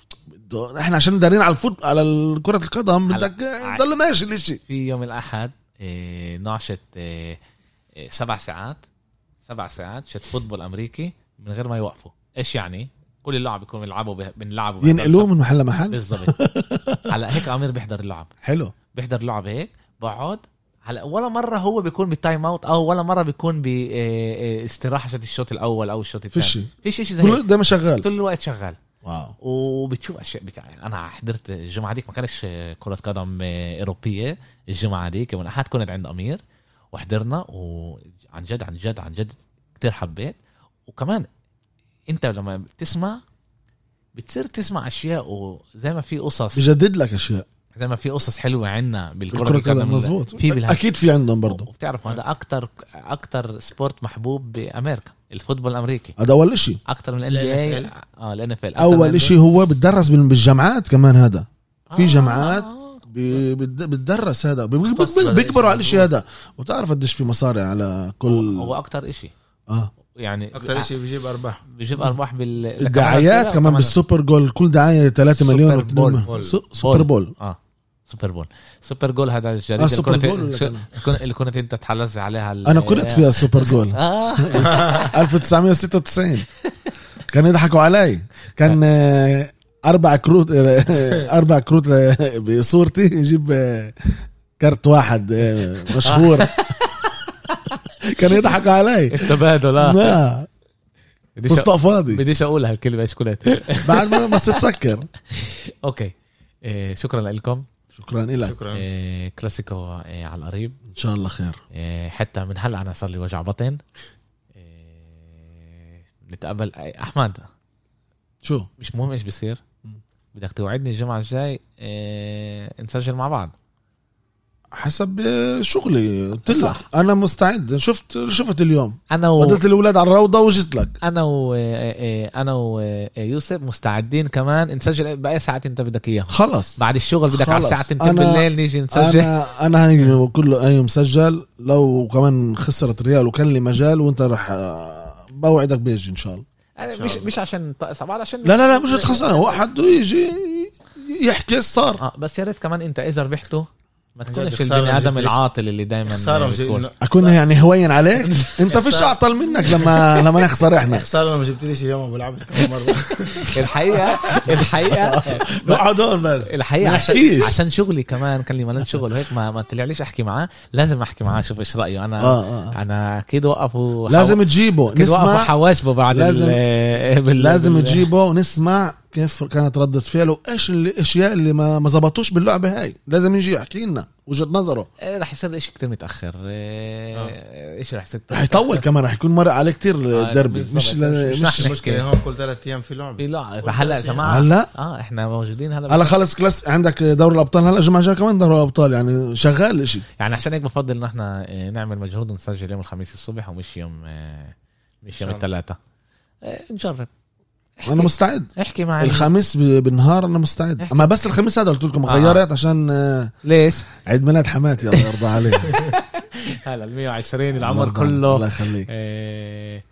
إحنا عشان دارين على الفوت على كرة القدم بدك يضل ماشي الإشي. في يوم الأحد إيه، نعشة سبع ساعات. سبع ساعات شت football أمريكي من غير ما يوقفوا. إيش يعني؟ كل اللعب بيكونوا بيلعبوا به- بنلعبوا ينقلوه من محل لمحل؟ بالضبط. هلا هيك أمير بيحضر اللعب. حلو. بيحضر اللعب هيك بقعد. هلا ولا مرة هو بيكون بال time out أو ولا مرة بيكون باستراحه شت الشوط الأول أو الشوط الثاني. فيش فيش شيء زي كل دايما شغال. طول الوقت شغال. wow. وبتشوف أشياء بتاع أنا حضرت الجمعة ديك ما كانش كرة قدم أوروبية الجمعة ديك يوم الاحد كنت عند أمير. وحضرنا وعن جد عن جد عن جد كتير حبيت. وكمان انت لما بتسمع بتصير تسمع أشياء وزي ما في قصص. بجدد لك أشياء. زي ما في قصص حلوة عنا بالكرة القدم مزبوط في أكيد في عندهم برضه. وبتعرف هذا أكتر أكتر sport محبوب بأمريكا ال football الأمريكي. هذا أول إشي. أكتر من ال اي NFL. آه ال NFL أول إشي هو بتدرس بال- بالجامعات كمان هذا. في جامعات آه. بي- بت- بتدرس هذا. بيكبروا على الشيء. هذا. وتعرف قديش في مصاري على كل هو أكتر إشي. آه. يعني أكثر شيء بيجيب أرباح. بيجيب أرباح بال الدعايات كمان بالسوبر جول. كل دعاية 3 سوبر مليون بول. و2 بول. سوبر بول. آه. سوبر بول. سوبر جول هذا الجريده آه، اللي سوبر كنت بول ولا شو- كان؟ كن- اللي كنت أنت تحلز عليها أنا كنت فيها السوبر جول. آه. 1996 كانوا يضحكوا علي. كان آه، أربع كروت آه، أربع كروت آه، بصورتي يجيب آه، كارت واحد آه، مشهور. كانوا يضحكوا علي. التبادل آه. فستق فاضي. بديش اقولها الكلمة إيش كنت بعد ما بس تسكر okay. إيه شكرا لكم. شكرا لك شكرا. إيه كلاسيكو إيه على القريب. إن شاء الله خير. إيه حتى من هلأ أنا صار لي وجع بطن. إيه نتقابل. أحمد. شو؟ مش مهم إيش بيصير. مم. بدك توعدني الجمعة الجاي إيه نسجل مع بعض. حسب آه، شغلي. قلت لك. أنا مستعد. شفت شفت اليوم. أنا و... وديت الأولاد على الروضة وجيت لك. أنا و... إيه، أنا ويوسف مستعدين كمان. نسجل باي ساعات انت بدك اياها خلص. بعد الشغل بدك على خلص. الساعة 2 أنا- بالليل نيجي نسجل. أنا أنا هاي كله هاي مسجل لو كمان خسرت ريال وكان لي مجال وانت رح آه، بوعدك بيجي إن شاء الله. أنا شاء مش. مش عشان بعض عشان لا لا لا مش تخسر هو حد يجي يحكي صار آه بس يا ريت كمان انت إذا ربحته ما تكونش البني آدم. العاطل اللي دايما خساره أكون يعني هوين عليك؟ أنت فيش أعطل منك لما لما نخسر إحنا. خساره ما جبت ليش اليوم بلعبك كم مرة. الحقيقة الحقيقة نقعد هون بس. الحقيقة عشان. عشان شغلي كمان كان لي ملان شغل وهيك ما ما طلعليش أحكي معاه. لازم أحكي معاه شوف إيش رأيه. أنا آه آه أنا أكيد وقف وحو... لازم تجيبه. نسمع وحواشبه بعد لازم-. لازم. تجيبه ونسمع كيف كانت ردة فعله؟ إيش الاشياء اللي ما ما زبطوش باللعبة هاي. لازم يجي يحكي لنا وجهة نظره. إيه، رح يصير شيء كتير متأخر. إيه، إيش رح يصير؟ رح يطول كمان رح يكون مر عليه كتير آه، الدربي. بالضبط. مش مش مش. المشكلة هون كل ثلاث أيام في لعبة. في لا هلا جماعة. هلا؟ آه إحنا موجودين هلا. هلا خلص كلاس. عندك دوري الأبطال. هلا الجمعة الجاية كمان دوري الأبطال. يعني شغال الإشي. يعني عشان هيك بفضل ان إحنا آه، نعمل مجهود ونسجل يوم الخميس الصبح ومش يوم آه، مش يوم الثلاثاء نجرب. أنا مستعد. احكي معي الخميس بالنهار أنا مستعد. احكي. أما بس الخميس هذا قلت لكم آه. غيرت عشان آه، ليش؟ عيد ميلاد حماتي الله يرضى عليه. هلا ال 120 العمر يرضى- الله كله. يخليك. آه،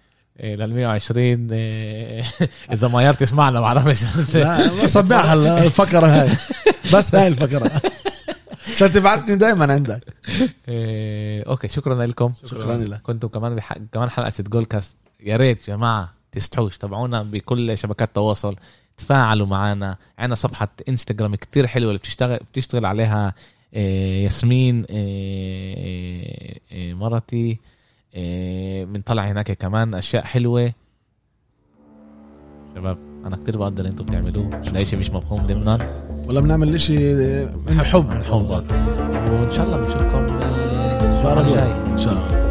لل 120 آه، إذا ميار تسمعنا ما بعرفش لا بصبعها هلا الفقرة هاي. بس هاي الفقرة. عشان تبعتني دائما عندك. آه، okay شكرا لكم. شكرا لك. كنتوا كمان بح... كمان حلقة Goal Cast يا ريت يا جماعة. تستحوش تابعونا بكل شبكات التواصل. تفاعلوا معنا. عندنا صفحة انستغرام كتير حلوة اللي بتشتغل بتشتغل عليها آه، ياسمين آه، آه، مرتي بنطلع هناك كمان أشياء حلوة. شباب أنا كتير بقدر أنتوا بتعملوه. ده شيء مش مفهوم ضمنا. ولا بنعمل إشي من حب. من حب. وإن شاء الله بنشوفكم بقرب الجاي. إن شاء الله.